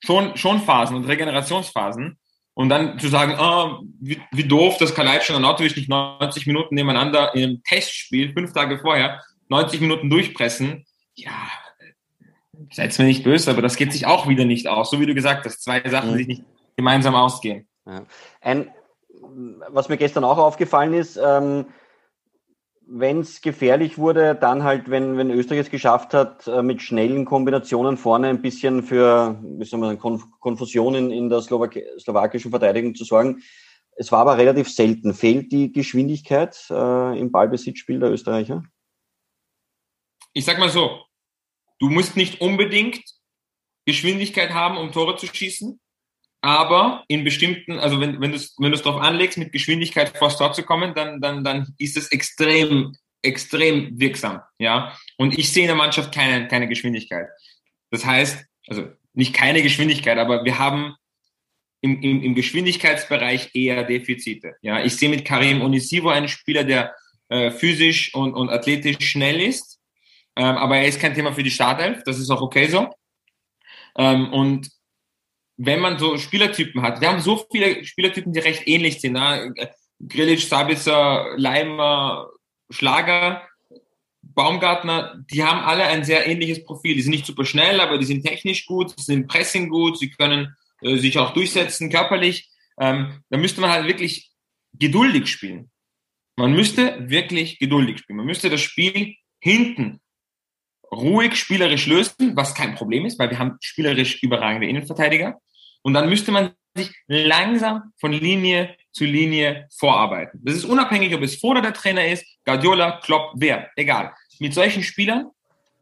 schon, schon Phasen und Regenerationsphasen. Und dann zu sagen, ah, wie, wie doof, dass Kalajdzic und Anatovic nicht 90 Minuten nebeneinander in einem Testspiel, fünf Tage vorher, 90 Minuten durchpressen. Ja, seid mir nicht böse, aber das geht sich auch wieder nicht aus. So wie du gesagt hast, zwei Sachen, die sich nicht gemeinsam ausgehen. Ja. Ein, was mir gestern auch aufgefallen ist, ähm, wenn es gefährlich wurde, dann halt, wenn, wenn Österreich es geschafft hat, äh, mit schnellen Kombinationen vorne ein bisschen für wie soll man Konfusion in, in der Slowak slowakischen Verteidigung zu sorgen. Es war aber relativ selten. Fehlt die Geschwindigkeit äh, im Ballbesitzspiel der Österreicher? Ich sag mal so, du musst nicht unbedingt Geschwindigkeit haben, um Tore zu schießen. Aber in bestimmten, also wenn, wenn du es wenn drauf anlegst, mit Geschwindigkeit vor Tor zu kommen, dann, dann, dann ist es extrem, extrem wirksam. Ja. Und ich sehe in der Mannschaft keine, keine Geschwindigkeit. Das heißt, also nicht keine Geschwindigkeit, aber wir haben im, im, im Geschwindigkeitsbereich eher Defizite. Ja, ich sehe mit Karim Onisivo einen Spieler, der äh, physisch und, und athletisch schnell ist, ähm, aber er ist kein Thema für die Startelf. Das ist auch okay so. Ähm, und wenn man so Spielertypen hat, wir haben so viele Spielertypen, die recht ähnlich sind. Ne? Grilic, Sabitzer, Leimer, Schlager, Baumgartner, die haben alle ein sehr ähnliches Profil. Die sind nicht super schnell, aber die sind technisch gut, sie sind Pressing gut, sie können äh, sich auch durchsetzen körperlich. Ähm, da müsste man halt wirklich geduldig spielen. Man müsste wirklich geduldig spielen. Man müsste das Spiel hinten ruhig spielerisch lösen, was kein Problem ist, weil wir haben spielerisch überragende Innenverteidiger. Und dann müsste man sich langsam von Linie zu Linie vorarbeiten. Das ist unabhängig, ob es oder der Trainer ist, Guardiola, Klopp, wer, egal. Mit solchen Spielern,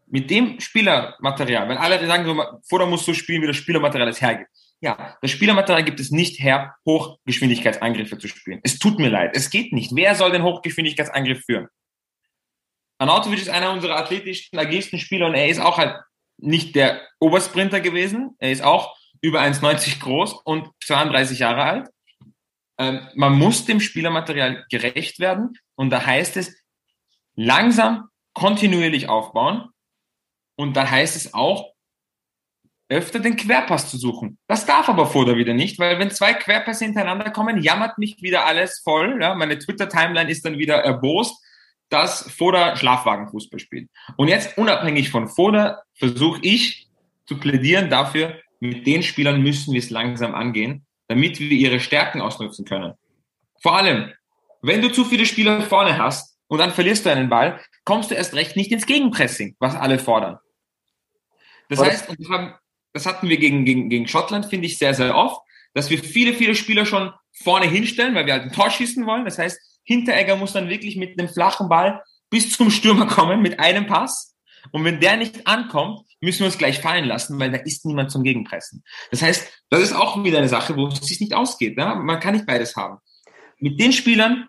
mit dem Spielermaterial, weil alle sagen, so, Foda muss so spielen, wie das Spielermaterial es hergibt. Ja, das Spielermaterial gibt es nicht her, Hochgeschwindigkeitsangriffe zu spielen. Es tut mir leid, es geht nicht. Wer soll den Hochgeschwindigkeitsangriff führen? Arnautovic ist einer unserer athletischsten, agilsten Spieler und er ist auch halt nicht der Obersprinter gewesen. Er ist auch über 1,90 groß und 32 Jahre alt. Ähm, man muss dem Spielermaterial gerecht werden und da heißt es langsam, kontinuierlich aufbauen und da heißt es auch, öfter den Querpass zu suchen. Das darf aber Foda wieder nicht, weil wenn zwei Querpässe hintereinander kommen, jammert mich wieder alles voll. Ja? Meine Twitter-Timeline ist dann wieder erbost, dass Foda Schlafwagenfußball spielt. Und jetzt unabhängig von Foda versuche ich zu plädieren dafür, mit den Spielern müssen wir es langsam angehen, damit wir ihre Stärken ausnutzen können. Vor allem, wenn du zu viele Spieler vorne hast und dann verlierst du einen Ball, kommst du erst recht nicht ins Gegenpressing, was alle fordern. Das heißt, und das, haben, das hatten wir gegen, gegen, gegen Schottland, finde ich, sehr, sehr oft, dass wir viele, viele Spieler schon vorne hinstellen, weil wir halt ein Tor schießen wollen. Das heißt, Hinteregger muss dann wirklich mit einem flachen Ball bis zum Stürmer kommen mit einem Pass. Und wenn der nicht ankommt, müssen wir uns gleich fallen lassen, weil da ist niemand zum Gegenpressen. Das heißt, das ist auch wieder eine Sache, wo es sich nicht ausgeht. Ne? Man kann nicht beides haben. Mit den Spielern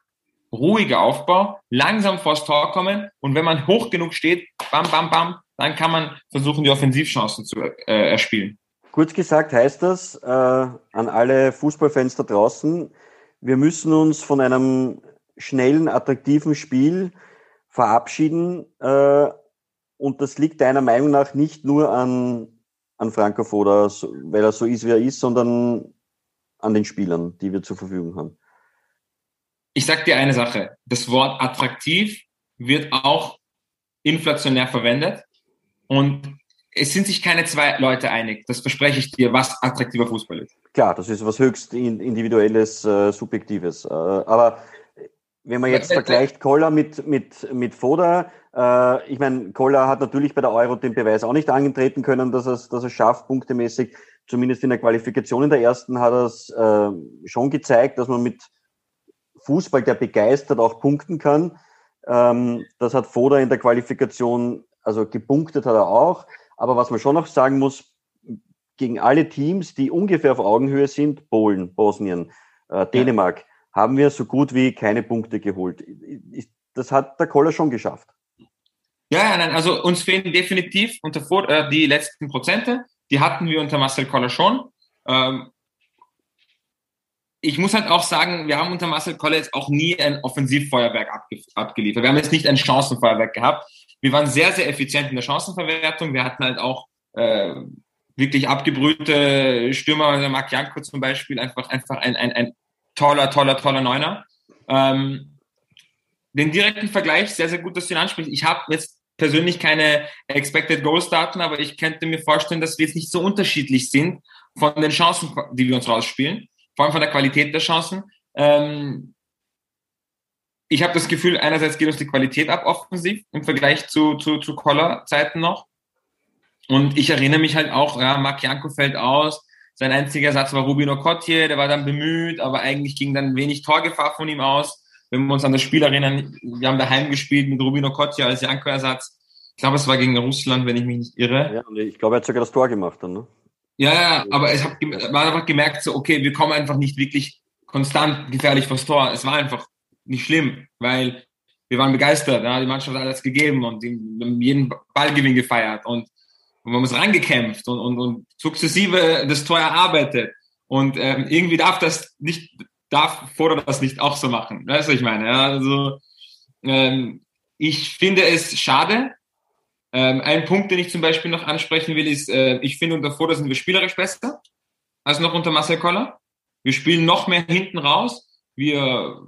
ruhiger Aufbau, langsam vors Tor kommen und wenn man hoch genug steht, bam, bam, bam, dann kann man versuchen, die Offensivchancen zu äh, erspielen. Kurz gesagt heißt das äh, an alle Fußballfans da draußen, wir müssen uns von einem schnellen, attraktiven Spiel verabschieden äh, und das liegt deiner Meinung nach nicht nur an, an Franco Foda, weil er so ist, wie er ist, sondern an den Spielern, die wir zur Verfügung haben. Ich sag dir eine Sache. Das Wort attraktiv wird auch inflationär verwendet. Und es sind sich keine zwei Leute einig. Das verspreche ich dir, was attraktiver Fußball ist. Klar, das ist was höchst individuelles, äh, subjektives. Äh, aber wenn man jetzt vergleicht Koller mit, mit, mit Foda, äh, ich meine, Koller hat natürlich bei der Euro den Beweis auch nicht angetreten können, dass er es dass er schafft, punktemäßig. Zumindest in der Qualifikation in der ersten hat er es äh, schon gezeigt, dass man mit Fußball, der begeistert, auch punkten kann. Ähm, das hat Foda in der Qualifikation also gepunktet hat er auch. Aber was man schon noch sagen muss, gegen alle Teams, die ungefähr auf Augenhöhe sind, Polen, Bosnien, äh, Dänemark. Haben wir so gut wie keine Punkte geholt. Das hat der Koller schon geschafft. Ja, nein, also uns fehlen definitiv unter vor, äh, die letzten Prozente. Die hatten wir unter Marcel Koller schon. Ähm, ich muss halt auch sagen, wir haben unter Marcel Koller jetzt auch nie ein Offensivfeuerwerk abge abgeliefert. Wir haben jetzt nicht ein Chancenfeuerwerk gehabt wir waren sehr, sehr effizient in der Chancenverwertung. Wir hatten halt auch äh, wirklich abgebrühte Stürmer, also Marc Janko zum Beispiel, einfach, einfach ein, ein, ein toller, toller, toller Neuner. Ähm, den direkten Vergleich, sehr, sehr gut, dass du ihn ansprichst. Ich habe jetzt persönlich keine Expected Goals Daten, aber ich könnte mir vorstellen, dass wir jetzt nicht so unterschiedlich sind von den Chancen, die wir uns rausspielen, vor allem von der Qualität der Chancen. Ähm, ich habe das Gefühl, einerseits geht uns die Qualität ab offensiv im Vergleich zu, zu, zu Koller-Zeiten noch. Und ich erinnere mich halt auch, ja, Marc Janko fällt aus. Sein einziger Satz war Rubino Cottier, der war dann bemüht, aber eigentlich ging dann wenig Torgefahr von ihm aus. Wenn wir uns an das Spiel erinnern, wir haben daheim gespielt mit Rubino Cottier als Janko-Ersatz. Ich glaube, es war gegen Russland, wenn ich mich nicht irre. Ja, ich glaube, er hat sogar das Tor gemacht dann, ne? Ja, ja, aber ich habe man einfach gemerkt, so, okay, wir kommen einfach nicht wirklich konstant gefährlich vors Tor. Es war einfach nicht schlimm, weil wir waren begeistert. Ja, die Mannschaft hat alles gegeben und jeden Ballgewinn gefeiert und, und wir haben rangekämpft und, und, und sukzessive das Tor erarbeitet. Und ähm, irgendwie darf das nicht, darf fordert das nicht auch so machen. Weißt du, was ich meine? Ja, also ähm, ich finde es schade. Ähm, ein Punkt, den ich zum Beispiel noch ansprechen will, ist, äh, ich finde unter Foda sind wir spielerisch besser als noch unter Marcel Koller. Wir spielen noch mehr hinten raus. Wir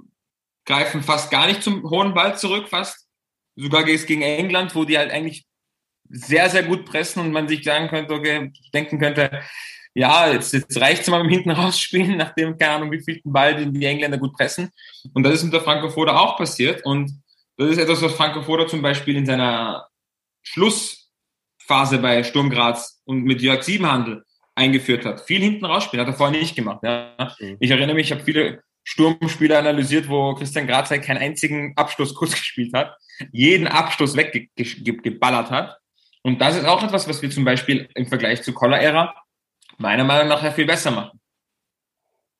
greifen fast gar nicht zum hohen Ball zurück, fast. Sogar gegen England, wo die halt eigentlich sehr, sehr gut pressen und man sich sagen könnte, okay, denken könnte, ja, jetzt, jetzt reicht es mal mit hinten rausspielen, nachdem, keine Ahnung, wie viel Ball die, die Engländer gut pressen. Und das ist unter Franco Foda auch passiert. Und das ist etwas, was Franco Foda zum Beispiel in seiner Schlussphase bei Sturm Graz und mit Jörg Siebenhandel eingeführt hat. Viel hinten rausspielen, hat er vorher nicht gemacht. Ja. Mhm. Ich erinnere mich, ich habe viele Sturmspieler analysiert, wo Christian Grazer keinen einzigen Abschluss kurz gespielt hat, jeden Abschluss weggeballert hat. Und das ist auch etwas, was wir zum Beispiel im Vergleich zur Koller-Ära meiner Meinung nach viel besser machen.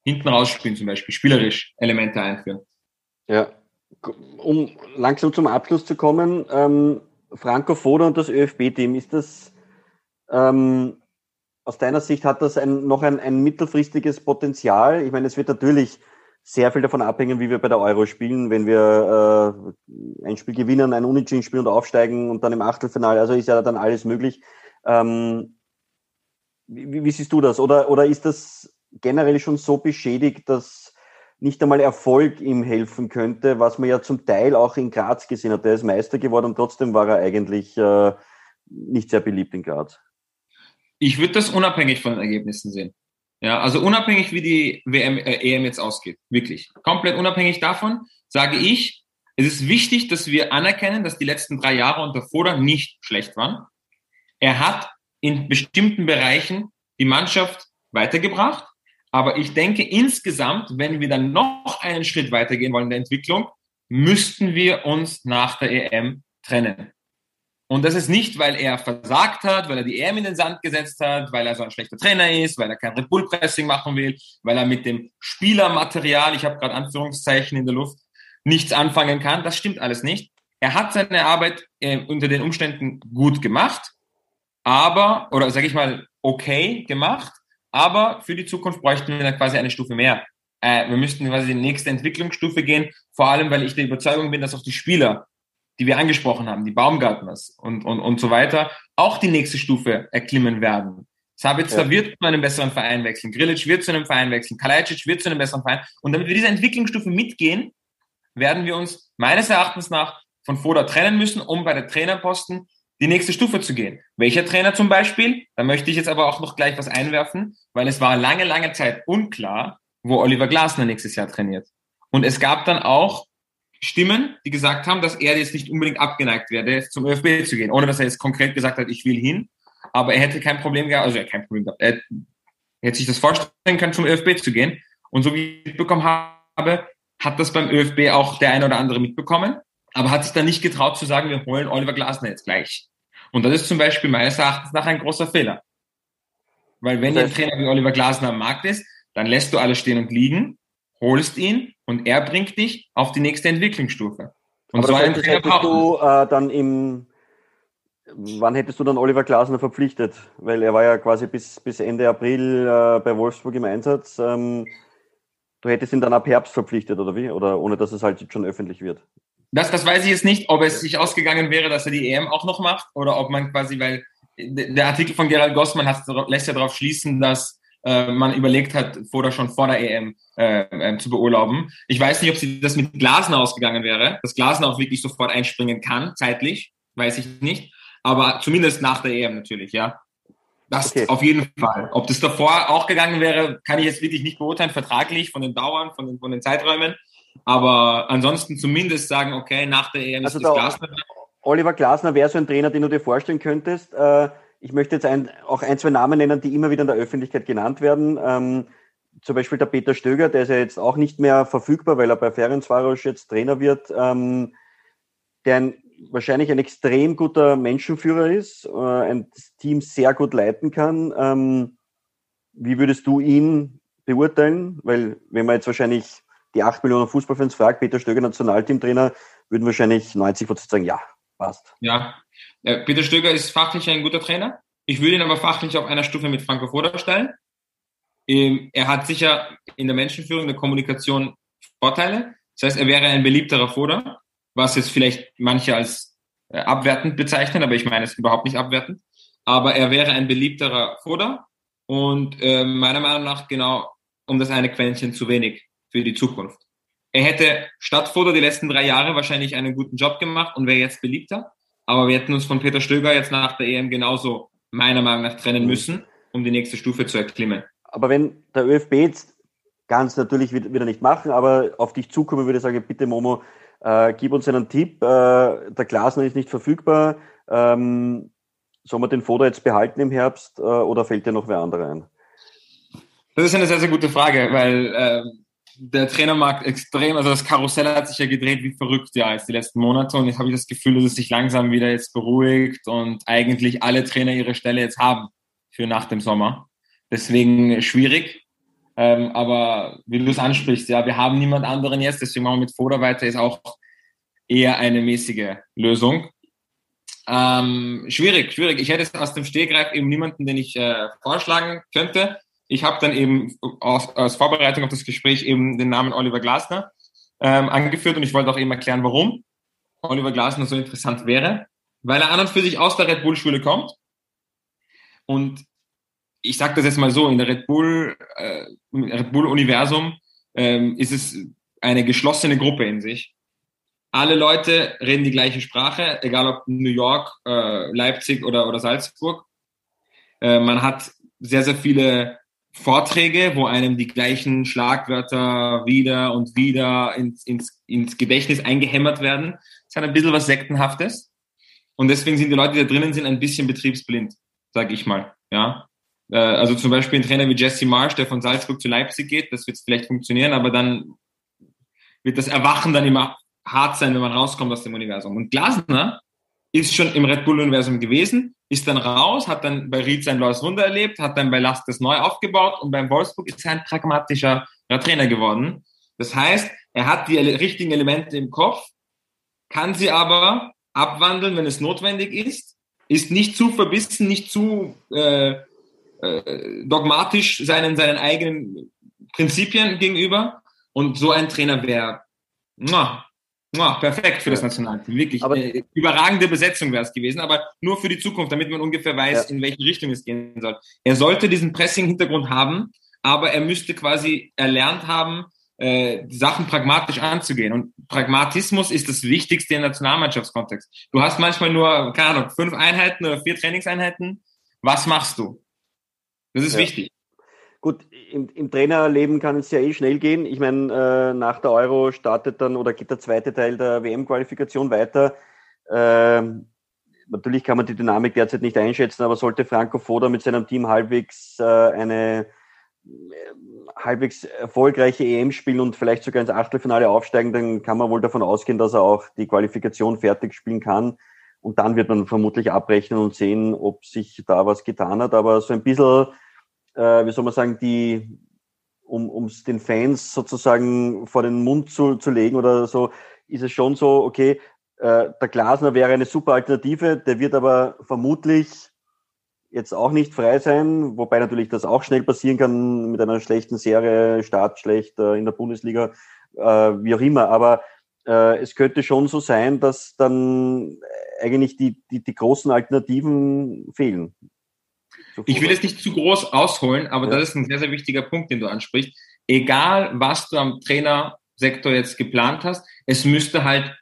Hinten rausspielen zum Beispiel, spielerisch Elemente einführen. Ja, um langsam zum Abschluss zu kommen, ähm, Franco Foda und das ÖFB-Team, ist das ähm, aus deiner Sicht hat das ein, noch ein, ein mittelfristiges Potenzial? Ich meine, es wird natürlich sehr viel davon abhängen, wie wir bei der Euro spielen, wenn wir äh, ein Spiel gewinnen, ein Unentschieden spielen und aufsteigen und dann im Achtelfinale, also ist ja dann alles möglich. Ähm, wie, wie siehst du das? Oder, oder ist das generell schon so beschädigt, dass nicht einmal Erfolg ihm helfen könnte, was man ja zum Teil auch in Graz gesehen hat. Der ist Meister geworden und trotzdem war er eigentlich äh, nicht sehr beliebt in Graz. Ich würde das unabhängig von den Ergebnissen sehen. Ja, also unabhängig, wie die WM, äh, EM jetzt ausgeht, wirklich. Komplett unabhängig davon sage ich, es ist wichtig, dass wir anerkennen, dass die letzten drei Jahre unter Foda nicht schlecht waren. Er hat in bestimmten Bereichen die Mannschaft weitergebracht. Aber ich denke insgesamt, wenn wir dann noch einen Schritt weitergehen wollen in der Entwicklung, müssten wir uns nach der EM trennen. Und das ist nicht, weil er versagt hat, weil er die EM in den Sand gesetzt hat, weil er so ein schlechter Trainer ist, weil er kein Red Bull Pressing machen will, weil er mit dem Spielermaterial, ich habe gerade Anführungszeichen in der Luft, nichts anfangen kann. Das stimmt alles nicht. Er hat seine Arbeit äh, unter den Umständen gut gemacht, aber, oder sage ich mal, okay gemacht, aber für die Zukunft bräuchten wir dann quasi eine Stufe mehr. Äh, wir müssten quasi die nächste Entwicklungsstufe gehen, vor allem, weil ich der Überzeugung bin, dass auch die Spieler die wir angesprochen haben, die Baumgartners und, und, und so weiter, auch die nächste Stufe erklimmen werden. Sabitzer ja. wird zu einem besseren Verein wechseln, Grilic wird zu einem Verein wechseln, Kalajdzic wird zu einem besseren Verein. Und damit wir diese Entwicklungsstufe mitgehen, werden wir uns meines Erachtens nach von Foda trennen müssen, um bei der Trainerposten die nächste Stufe zu gehen. Welcher Trainer zum Beispiel? Da möchte ich jetzt aber auch noch gleich was einwerfen, weil es war lange, lange Zeit unklar, wo Oliver Glasner nächstes Jahr trainiert. Und es gab dann auch Stimmen, die gesagt haben, dass er jetzt nicht unbedingt abgeneigt wäre, zum ÖFB zu gehen, ohne dass er jetzt konkret gesagt hat, ich will hin. Aber er hätte kein Problem gehabt, also er kein Problem gehabt. Er hätte sich das vorstellen können, zum ÖFB zu gehen. Und so wie ich mitbekommen habe, hat das beim ÖFB auch der eine oder andere mitbekommen, aber hat sich dann nicht getraut zu sagen, wir holen Oliver Glasner jetzt gleich. Und das ist zum Beispiel meines Erachtens nach ein großer Fehler. Weil wenn ein Trainer wie Oliver Glasner am Markt ist, dann lässt du alles stehen und liegen, holst ihn und er bringt dich auf die nächste Entwicklungsstufe. Und Aber so das heißt, hättest du äh, dann im, wann hättest du dann Oliver Glasner verpflichtet? Weil er war ja quasi bis, bis Ende April äh, bei Wolfsburg im Einsatz. Ähm, du hättest ihn dann ab Herbst verpflichtet, oder wie? Oder ohne dass es halt schon öffentlich wird? Das, das weiß ich jetzt nicht, ob es sich ausgegangen wäre, dass er die EM auch noch macht, oder ob man quasi, weil der Artikel von Gerald Gossmann hat, lässt ja darauf schließen, dass äh, man überlegt hat, vor der, schon vor der EM äh, äh, zu beurlauben. Ich weiß nicht, ob sie das mit Glasner ausgegangen wäre, dass Glasner auch wirklich sofort einspringen kann, zeitlich, weiß ich nicht. Aber zumindest nach der EM natürlich, ja. Das okay. auf jeden Fall. Ob das davor auch gegangen wäre, kann ich jetzt wirklich nicht beurteilen, vertraglich, von den Dauern, von den, von den Zeiträumen. Aber ansonsten zumindest sagen, okay, nach der EM also ist das Glasner. Oliver Glasner wäre so ein Trainer, den du dir vorstellen könntest. Äh, ich möchte jetzt ein, auch ein, zwei Namen nennen, die immer wieder in der Öffentlichkeit genannt werden. Ähm, zum Beispiel der Peter Stöger, der ist ja jetzt auch nicht mehr verfügbar, weil er bei Ferencvaros jetzt Trainer wird, ähm, der ein, wahrscheinlich ein extrem guter Menschenführer ist, äh, ein Team sehr gut leiten kann. Ähm, wie würdest du ihn beurteilen? Weil wenn man jetzt wahrscheinlich die acht Millionen Fußballfans fragt, Peter Stöger Nationalteamtrainer, würden wahrscheinlich 90 Prozent sagen, ja, passt. Ja, Peter Stöger ist fachlich ein guter Trainer. Ich würde ihn aber fachlich auf einer Stufe mit Franco Foda stellen. Ähm, er hat sicher in der Menschenführung, der Kommunikation Vorteile. Das heißt, er wäre ein beliebterer Foda, was jetzt vielleicht manche als äh, abwertend bezeichnen, aber ich meine es überhaupt nicht abwertend. Aber er wäre ein beliebterer Foda und äh, meiner Meinung nach genau um das eine Quäntchen zu wenig für die Zukunft. Er hätte statt Foda die letzten drei Jahre wahrscheinlich einen guten Job gemacht und wäre jetzt beliebter. Aber wir hätten uns von Peter Stöger jetzt nach der EM genauso meiner Meinung nach trennen müssen, um die nächste Stufe zu erklimmen. Aber wenn der ÖFB jetzt ganz natürlich wieder nicht machen, aber auf dich zukommen würde ich sagen, bitte Momo, äh, gib uns einen Tipp. Äh, der Glasner ist nicht verfügbar. Ähm, soll man den Foto jetzt behalten im Herbst äh, oder fällt dir noch wer andere ein? Das ist eine sehr, sehr gute Frage, weil äh, der Trainermarkt extrem, also das Karussell hat sich ja gedreht wie verrückt ja jetzt die letzten Monate und jetzt habe ich das Gefühl, dass es sich langsam wieder jetzt beruhigt und eigentlich alle Trainer ihre Stelle jetzt haben für nach dem Sommer. Deswegen schwierig. Ähm, aber wie du es ansprichst, ja, wir haben niemand anderen jetzt, deswegen machen wir mit Foda weiter, ist auch eher eine mäßige Lösung. Ähm, schwierig, schwierig. Ich hätte aus dem Stehgreif eben niemanden, den ich äh, vorschlagen könnte. Ich habe dann eben aus, aus Vorbereitung auf das Gespräch eben den Namen Oliver Glasner ähm, angeführt und ich wollte auch eben erklären, warum Oliver Glasner so interessant wäre, weil er an und für sich aus der Red Bull-Schule kommt und ich sage das jetzt mal so, in der Red Bull, äh, Red Bull-Universum ähm, ist es eine geschlossene Gruppe in sich alle Leute reden die gleiche Sprache, egal ob New York, äh, Leipzig oder, oder Salzburg. Äh, man hat sehr, sehr viele Vorträge, wo einem die gleichen Schlagwörter wieder und wieder ins, ins, ins Gedächtnis eingehämmert werden. Es hat ein bisschen was Sektenhaftes. Und deswegen sind die Leute, die da drinnen sind, ein bisschen betriebsblind, sage ich mal. Ja, äh, also zum Beispiel ein Trainer wie Jesse Marsch, der von Salzburg zu Leipzig geht, das wird vielleicht funktionieren, aber dann wird das Erwachen dann immer hart sein, wenn man rauskommt aus dem Universum. Und Glasner ist schon im Red Bull-Universum gewesen, ist dann raus, hat dann bei Ried sein neues Wunder erlebt, hat dann bei Last das neu aufgebaut und beim Wolfsburg ist er ein pragmatischer Trainer geworden. Das heißt, er hat die richtigen Elemente im Kopf, kann sie aber abwandeln, wenn es notwendig ist, ist nicht zu verbissen, nicht zu äh, äh, dogmatisch seinen, seinen eigenen Prinzipien gegenüber. Und so ein Trainer wäre Oh, perfekt für das Nationalteam, wirklich. Aber, äh, überragende Besetzung wäre es gewesen, aber nur für die Zukunft, damit man ungefähr weiß, ja. in welche Richtung es gehen soll. Er sollte diesen Pressing-Hintergrund haben, aber er müsste quasi erlernt haben, äh, Sachen pragmatisch anzugehen. Und Pragmatismus ist das Wichtigste im Nationalmannschaftskontext. Du hast manchmal nur, keine Ahnung, fünf Einheiten oder vier Trainingseinheiten. Was machst du? Das ist ja. wichtig. Gut, im, im Trainerleben kann es ja eh schnell gehen. Ich meine, äh, nach der Euro startet dann oder geht der zweite Teil der WM-Qualifikation weiter. Äh, natürlich kann man die Dynamik derzeit nicht einschätzen, aber sollte Franco Foda mit seinem Team halbwegs äh, eine äh, halbwegs erfolgreiche EM spielen und vielleicht sogar ins Achtelfinale aufsteigen, dann kann man wohl davon ausgehen, dass er auch die Qualifikation fertig spielen kann. Und dann wird man vermutlich abrechnen und sehen, ob sich da was getan hat. Aber so ein bisschen äh, wie soll man sagen, die, um es den Fans sozusagen vor den Mund zu, zu legen oder so, ist es schon so, okay, äh, der Glasner wäre eine super Alternative, der wird aber vermutlich jetzt auch nicht frei sein, wobei natürlich das auch schnell passieren kann mit einer schlechten Serie, Start schlecht äh, in der Bundesliga, äh, wie auch immer. Aber äh, es könnte schon so sein, dass dann eigentlich die, die, die großen Alternativen fehlen. Ich will jetzt nicht zu groß ausholen, aber ja. das ist ein sehr, sehr wichtiger Punkt, den du ansprichst. Egal, was du am Trainersektor jetzt geplant hast, es müsste halt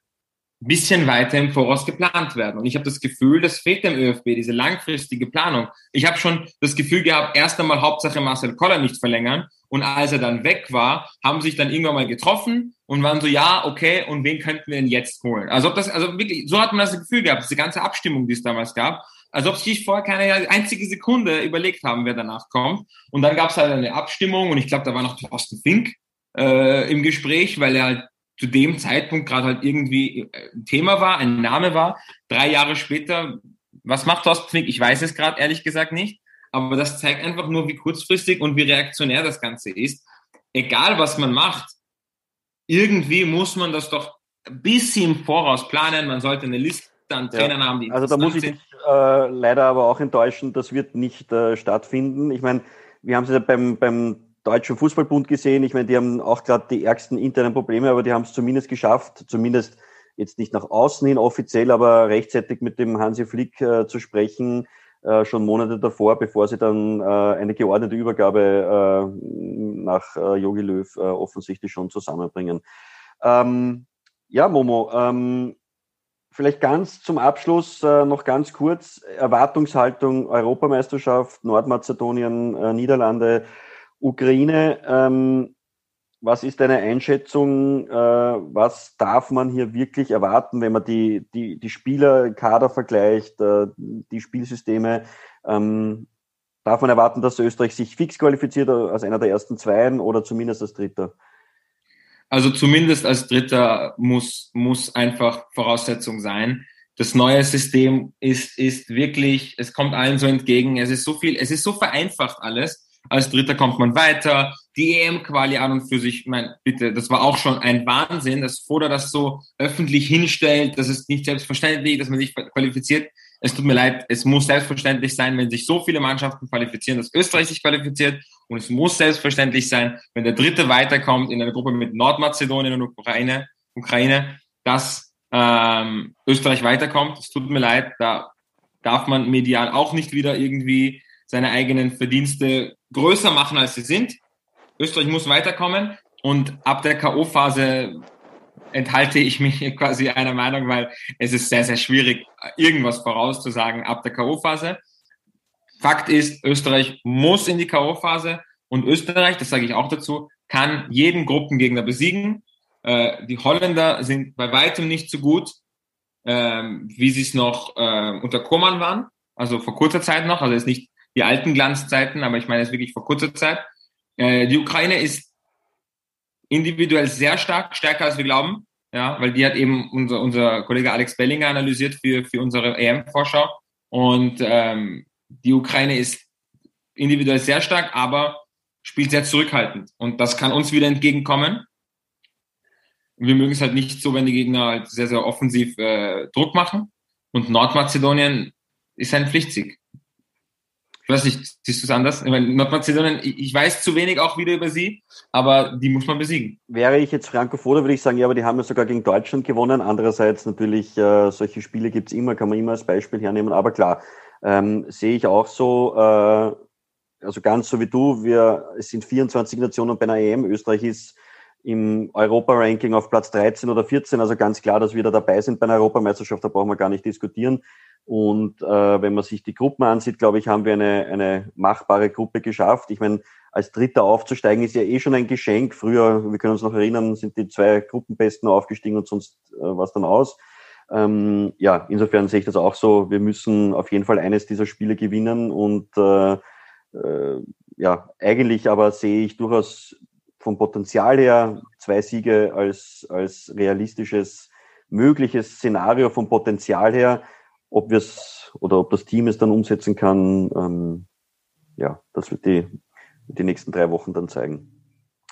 bisschen weiter im Voraus geplant werden. Und ich habe das Gefühl, das fehlt dem ÖFB, diese langfristige Planung. Ich habe schon das Gefühl gehabt, erst einmal Hauptsache Marcel Koller nicht verlängern. Und als er dann weg war, haben sich dann irgendwann mal getroffen und waren so, ja, okay, und wen könnten wir denn jetzt holen? Also ob das, also wirklich, so hat man das Gefühl gehabt, diese ganze Abstimmung, die es damals gab als ob sich vorher keine einzige Sekunde überlegt haben, wer danach kommt. Und dann gab es halt eine Abstimmung und ich glaube, da war noch Thorsten Fink äh, im Gespräch, weil er halt zu dem Zeitpunkt gerade halt irgendwie äh, ein Thema war, ein Name war. Drei Jahre später, was macht Thorsten Fink? Ich weiß es gerade ehrlich gesagt nicht. Aber das zeigt einfach nur, wie kurzfristig und wie reaktionär das Ganze ist. Egal, was man macht, irgendwie muss man das doch ein bisschen im Voraus planen. Man sollte eine Liste an Trainern ja. haben, die Also da muss ich äh, leider aber auch enttäuschen, das wird nicht äh, stattfinden. Ich meine, wir haben es ja beim, beim Deutschen Fußballbund gesehen. Ich meine, die haben auch gerade die ärgsten internen Probleme, aber die haben es zumindest geschafft, zumindest jetzt nicht nach außen hin offiziell, aber rechtzeitig mit dem Hansi Flick äh, zu sprechen, äh, schon Monate davor, bevor sie dann äh, eine geordnete Übergabe äh, nach äh, Jogi Löw äh, offensichtlich schon zusammenbringen. Ähm, ja, Momo, ähm, Vielleicht ganz zum Abschluss äh, noch ganz kurz Erwartungshaltung Europameisterschaft, Nordmazedonien, äh, Niederlande, Ukraine. Ähm, was ist deine Einschätzung? Äh, was darf man hier wirklich erwarten, wenn man die, die, die Spielerkader vergleicht, äh, die Spielsysteme? Ähm, darf man erwarten, dass Österreich sich fix qualifiziert als einer der ersten Zweien oder zumindest als Dritter? Also zumindest als Dritter muss, muss einfach Voraussetzung sein. Das neue System ist, ist wirklich, es kommt allen so entgegen. Es ist so viel, es ist so vereinfacht alles. als Dritter kommt man weiter. Die EM-Quali an und für sich, mein, bitte, das war auch schon ein Wahnsinn, dass Foda das so öffentlich hinstellt, das ist nicht selbstverständlich, dass man sich qualifiziert. Es tut mir leid, es muss selbstverständlich sein, wenn sich so viele Mannschaften qualifizieren, dass Österreich sich qualifiziert. Und es muss selbstverständlich sein, wenn der Dritte weiterkommt in einer Gruppe mit Nordmazedonien und Ukraine, Ukraine dass ähm, Österreich weiterkommt. Es tut mir leid, da darf man medial auch nicht wieder irgendwie seine eigenen Verdienste größer machen, als sie sind. Österreich muss weiterkommen und ab der K.O.-Phase enthalte ich mich quasi einer Meinung, weil es ist sehr, sehr schwierig, irgendwas vorauszusagen ab der K.O.-Phase. Fakt ist, Österreich muss in die K.O.-Phase und Österreich, das sage ich auch dazu, kann jeden Gruppengegner besiegen. Äh, die Holländer sind bei weitem nicht so gut, ähm, wie sie es noch äh, unter Koman waren, also vor kurzer Zeit noch, also jetzt nicht die alten Glanzzeiten, aber ich meine es wirklich vor kurzer Zeit. Äh, die Ukraine ist individuell sehr stark, stärker als wir glauben. Ja, weil die hat eben unser, unser Kollege Alex Bellinger analysiert für, für unsere EM-Vorschau. Und ähm, die Ukraine ist individuell sehr stark, aber spielt sehr zurückhaltend. Und das kann uns wieder entgegenkommen. Wir mögen es halt nicht so, wenn die Gegner halt sehr, sehr offensiv äh, Druck machen. Und Nordmazedonien ist ein Pflichtsieg. Ich weiß nicht, siehst du es anders? Ich meine, Nordmazedonien, ich weiß zu wenig auch wieder über sie, aber die muss man besiegen. Wäre ich jetzt Frankophone, würde ich sagen, ja, aber die haben ja sogar gegen Deutschland gewonnen. Andererseits natürlich, äh, solche Spiele gibt's immer, kann man immer als Beispiel hernehmen. Aber klar, ähm, sehe ich auch so, äh, also ganz so wie du, wir, es sind 24 Nationen bei einer EM. Österreich ist im Europa-Ranking auf Platz 13 oder 14, also ganz klar, dass wir da dabei sind bei einer Europameisterschaft, da brauchen wir gar nicht diskutieren. Und äh, wenn man sich die Gruppen ansieht, glaube ich, haben wir eine, eine machbare Gruppe geschafft. Ich meine, als Dritter aufzusteigen ist ja eh schon ein Geschenk. Früher, wir können uns noch erinnern, sind die zwei Gruppenbesten aufgestiegen und sonst äh, war es dann aus. Ähm, ja, insofern sehe ich das auch so. Wir müssen auf jeden Fall eines dieser Spiele gewinnen und äh, äh, ja, eigentlich aber sehe ich durchaus vom Potenzial her zwei Siege als, als realistisches, mögliches Szenario vom Potenzial her. Ob wir es oder ob das Team es dann umsetzen kann, ähm, ja, das wird die, die nächsten drei Wochen dann zeigen.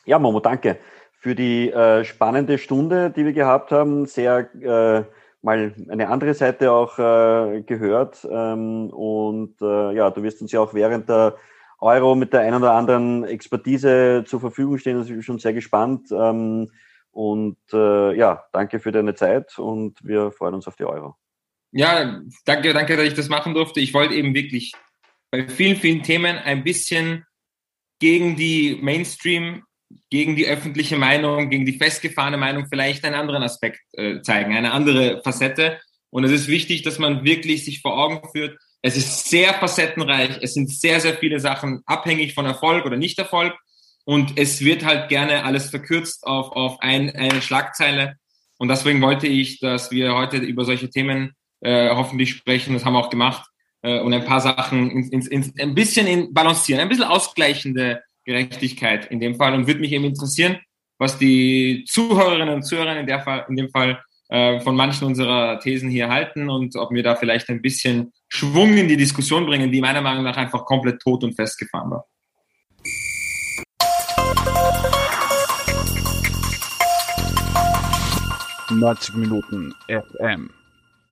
Ja, Momo, danke für die äh, spannende Stunde, die wir gehabt haben. Sehr äh, mal eine andere Seite auch äh, gehört. Ähm, und äh, ja, du wirst uns ja auch während der Euro mit der einen oder anderen Expertise zur Verfügung stehen. Ich bin schon sehr gespannt. Ähm, und äh, ja, danke für deine Zeit und wir freuen uns auf die Euro. Ja, danke, danke, dass ich das machen durfte. Ich wollte eben wirklich bei vielen, vielen Themen ein bisschen gegen die Mainstream, gegen die öffentliche Meinung, gegen die festgefahrene Meinung vielleicht einen anderen Aspekt äh, zeigen, eine andere Facette. Und es ist wichtig, dass man wirklich sich vor Augen führt, es ist sehr facettenreich. Es sind sehr, sehr viele Sachen abhängig von Erfolg oder Nicht-Erfolg. Und es wird halt gerne alles verkürzt auf, auf ein, eine Schlagzeile. Und deswegen wollte ich, dass wir heute über solche Themen äh, hoffentlich sprechen. Das haben wir auch gemacht. Äh, und ein paar Sachen ins, ins, ins, ein bisschen in balancieren, ein bisschen ausgleichende Gerechtigkeit in dem Fall. Und würde mich eben interessieren, was die Zuhörerinnen und Zuhörer in, der Fall, in dem Fall äh, von manchen unserer Thesen hier halten und ob wir da vielleicht ein bisschen Schwung in die Diskussion bringen, die meiner Meinung nach einfach komplett tot und festgefahren war. Neunzig Minuten FM.